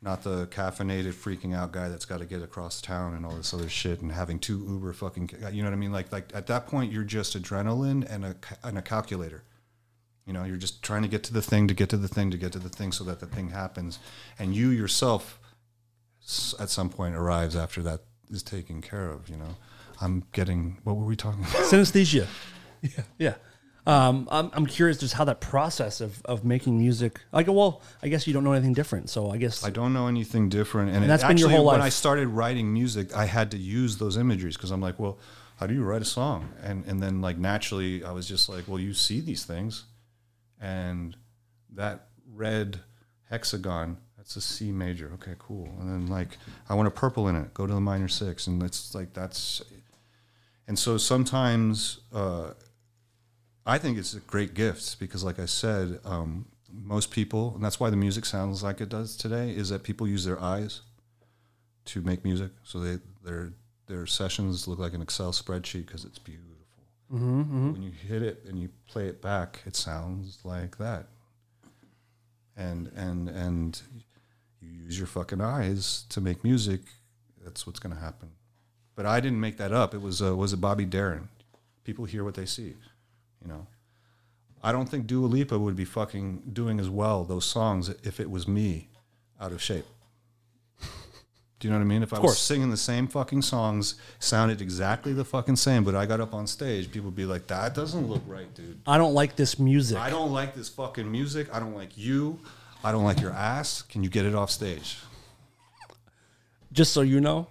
Not the caffeinated freaking out guy that's got to get across town and all this other shit and having two Uber fucking, you know what I mean? Like, like at that point, you're just adrenaline and a, and a calculator. You know, you're just trying to get to the thing, to get to the thing, to get to the thing so that the thing happens. And you yourself, at some point, arrives after that is taken care of, you know? I'm getting, what were we talking about? Synesthesia. Yeah. Yeah. Um, I'm, I'm curious just how that process of, of making music. I go, well, I guess you don't know anything different. So I guess I don't know anything different. And, it- that's been your whole life. when. I started writing music, I had to use those imageries because I'm like, well, how do you write a song? And and then like naturally, I was just like, well, you see these things, and that red hexagon, that's a C major. Okay, cool. And then like, I want a purple in it. Go to the minor six, and it's like that's. And so sometimes uh, I think it's a great gift because, like I said, um, most people, and that's why the music sounds like it does today, is that people use their eyes to make music. So they their their sessions look like an Excel spreadsheet because it's beautiful. When you hit it and you play it back, it sounds like that. And and and you use your fucking eyes to make music. That's what's going to happen. But I didn't make that up. It was uh, was it Bobby Darin? People hear what they see, you know. I don't think Dua Lipa would be fucking doing as well those songs if it was me out of shape. Do you know what I mean? If I was singing the same fucking songs, sounded exactly the fucking same, but I got up on stage, people would be like, "That doesn't look right, dude. I don't like this music. I don't like this fucking music. I don't like you. I don't like your ass. Can you get it off stage?" just so you know,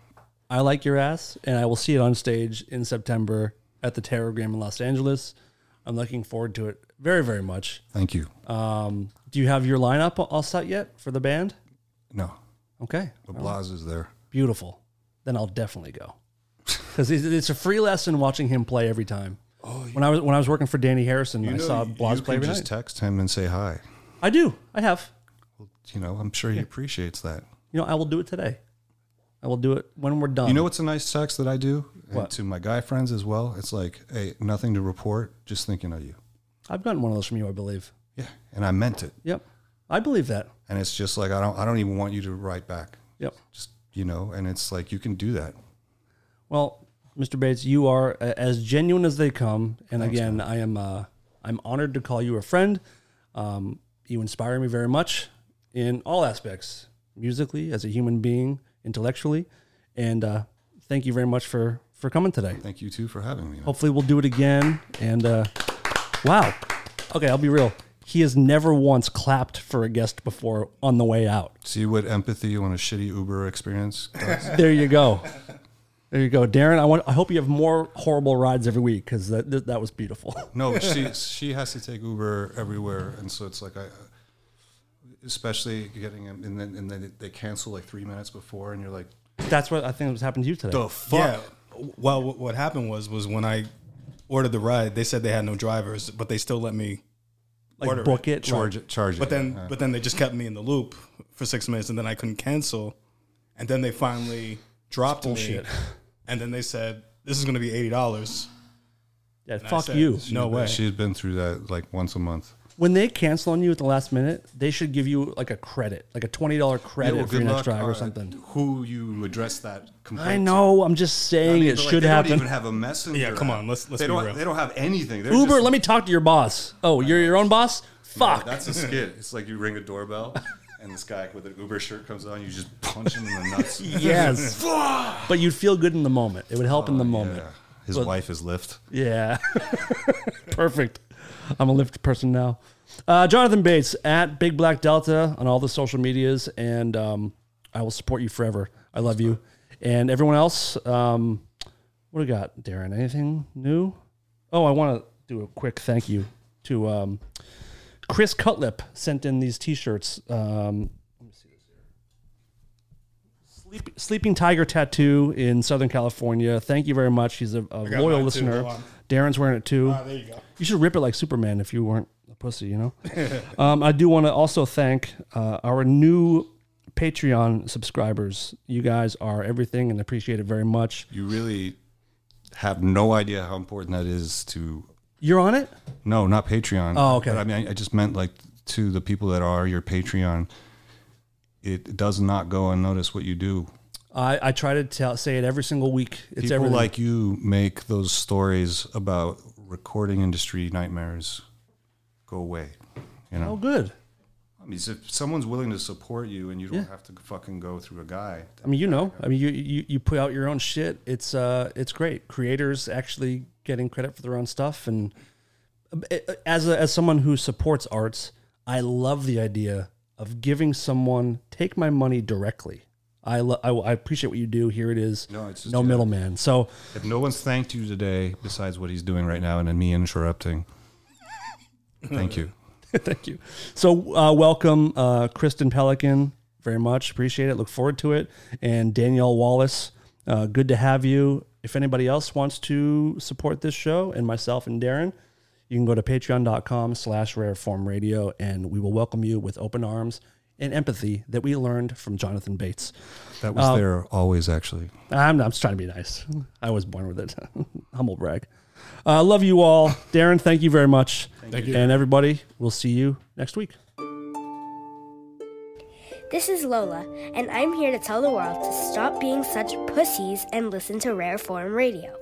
I like your ass, and I will see it on stage in September at the Teragram in Los Angeles. I'm looking forward to it very, very much. Thank you. Um, do you have your lineup all set yet for the band? No, Okay, but Blas is there. beautiful. Then I'll definitely go because it's a free lesson watching him play every time. Oh, When I was when I was working for Danny Harrison, I saw Blas play every just night. text him and say hi. I do. I have. You know, I'm sure he appreciates that. You know, I will do it today. I will do it when we're done. You know what's a nice text that I do And to my guy friends as well? It's like, hey, nothing to report, just thinking of you. I've gotten one of those from you, I believe. Yeah, and I meant it. Yep, I believe that. And it's just like I don't, I don't even want you to write back. Yep. Just you know, and it's like you can do that. Well, Mr. Bates, you are as genuine as they come, and again, I am uh, I'm honored to call you a friend. Um, you inspire me very much in all aspects, musically, as a human being, intellectually, and uh, thank you very much for for coming today. Thank you too for having me. Hopefully, we'll do it again. And uh, wow, okay, I'll be real. He has never once clapped for a guest before on the way out. See what empathy on a shitty Uber experience? There you go. There you go, Darren. I want. I hope you have more horrible rides every week because that that that was beautiful. No, she she has to take Uber everywhere, and so it's like I, especially getting him, and then and then they cancel like three minutes before, and you're like, That's what I think was happened to you today. the fuck. Yeah. Well, what what happened was was when I ordered the ride, they said they had no drivers, but they still let me like order book it. Charge it, charge it. But then, Yeah. but then they just kept me in the loop for six minutes, and then I couldn't cancel. And then they finally dropped me. And then they said, "This is going to be eighty dollars." Yeah, I fuck said, you. No way. She's been through that like once a month. When they cancel on you at the last minute, they should give you like a credit, like a twenty dollar oh, credit well, for your good next luck, drive or something. Who you address that complaint? I to. know. I'm just I saying mean, it but, like, should they happen. Don't even have a messenger. Yeah, come app. on, let's- let's they be don't. real. They don't have anything. They're Uber, just- let me talk to your boss. Oh, you're your own boss. Fuck. That's a skit. It's like you ring a doorbell, and this guy with an Uber shirt comes on. You just punch him in the nuts. yes. but you'd feel good in the moment. It would help in the oh, moment. Yeah. His But- wife is Lyft. Yeah. Perfect. I'm a Lyft person now. Uh, Jonathan Bates at Big Black Delta on all the social medias, and um, I will support you forever. I love you. And everyone else, um, what do we got, Darren? Anything new? Oh, I want to do a quick thank you to um, Chris Cutlip sent in these T-shirts. Um, let me see this here. Sleep, Sleeping Tiger Tattoo in Southern California. Thank you very much. He's a, a loyal listener. Hold on. Darren's wearing it too. Ah, there you go. You should rip it like Superman if you weren't a pussy, you know? um, I do want to also thank uh, our new Patreon subscribers. You guys are everything and appreciate it very much. You really have no idea how important that is to. You're on it. No, not Patreon. Oh, okay. But I mean, I, I just meant like to the people that are your Patreon. It does not go unnoticed what you do. I, I try to tell, say it every single week. It's People everything. like you make those stories about recording industry nightmares go away. You know, oh, good. I mean, if someone's willing to support you and you don't Yeah. have to fucking go through a guy, I mean, you know, I mean, you, you you put out your own shit. It's uh, it's great. Creators actually getting credit for their own stuff, and uh, as a, as someone who supports arts, I love the idea of giving someone take my money directly. I lo- I, I appreciate what you do. Here it is. No, it's just- no middleman. So if no one's thanked you today besides what he's doing right now and then me interrupting, thank you. Thank you. So, uh, welcome, uh, Kristen Pelican. Very much appreciate it. Look forward to it. And Danielle Wallace, uh, good to have you. If anybody else wants to support this show and myself and Darren, you can go to patreon.com slash rareform radio and we will welcome you with open arms and empathy that we learned from Jonathan Bates. That was there always, actually. I'm, I'm just trying to be nice. I was born with it. Humble brag. Uh, love you all. Darren, thank you very much. Thank you. And everybody, we'll see you next week. This is Lola, and I'm here to tell the world to stop being such pussies and listen to Rare Form Radio.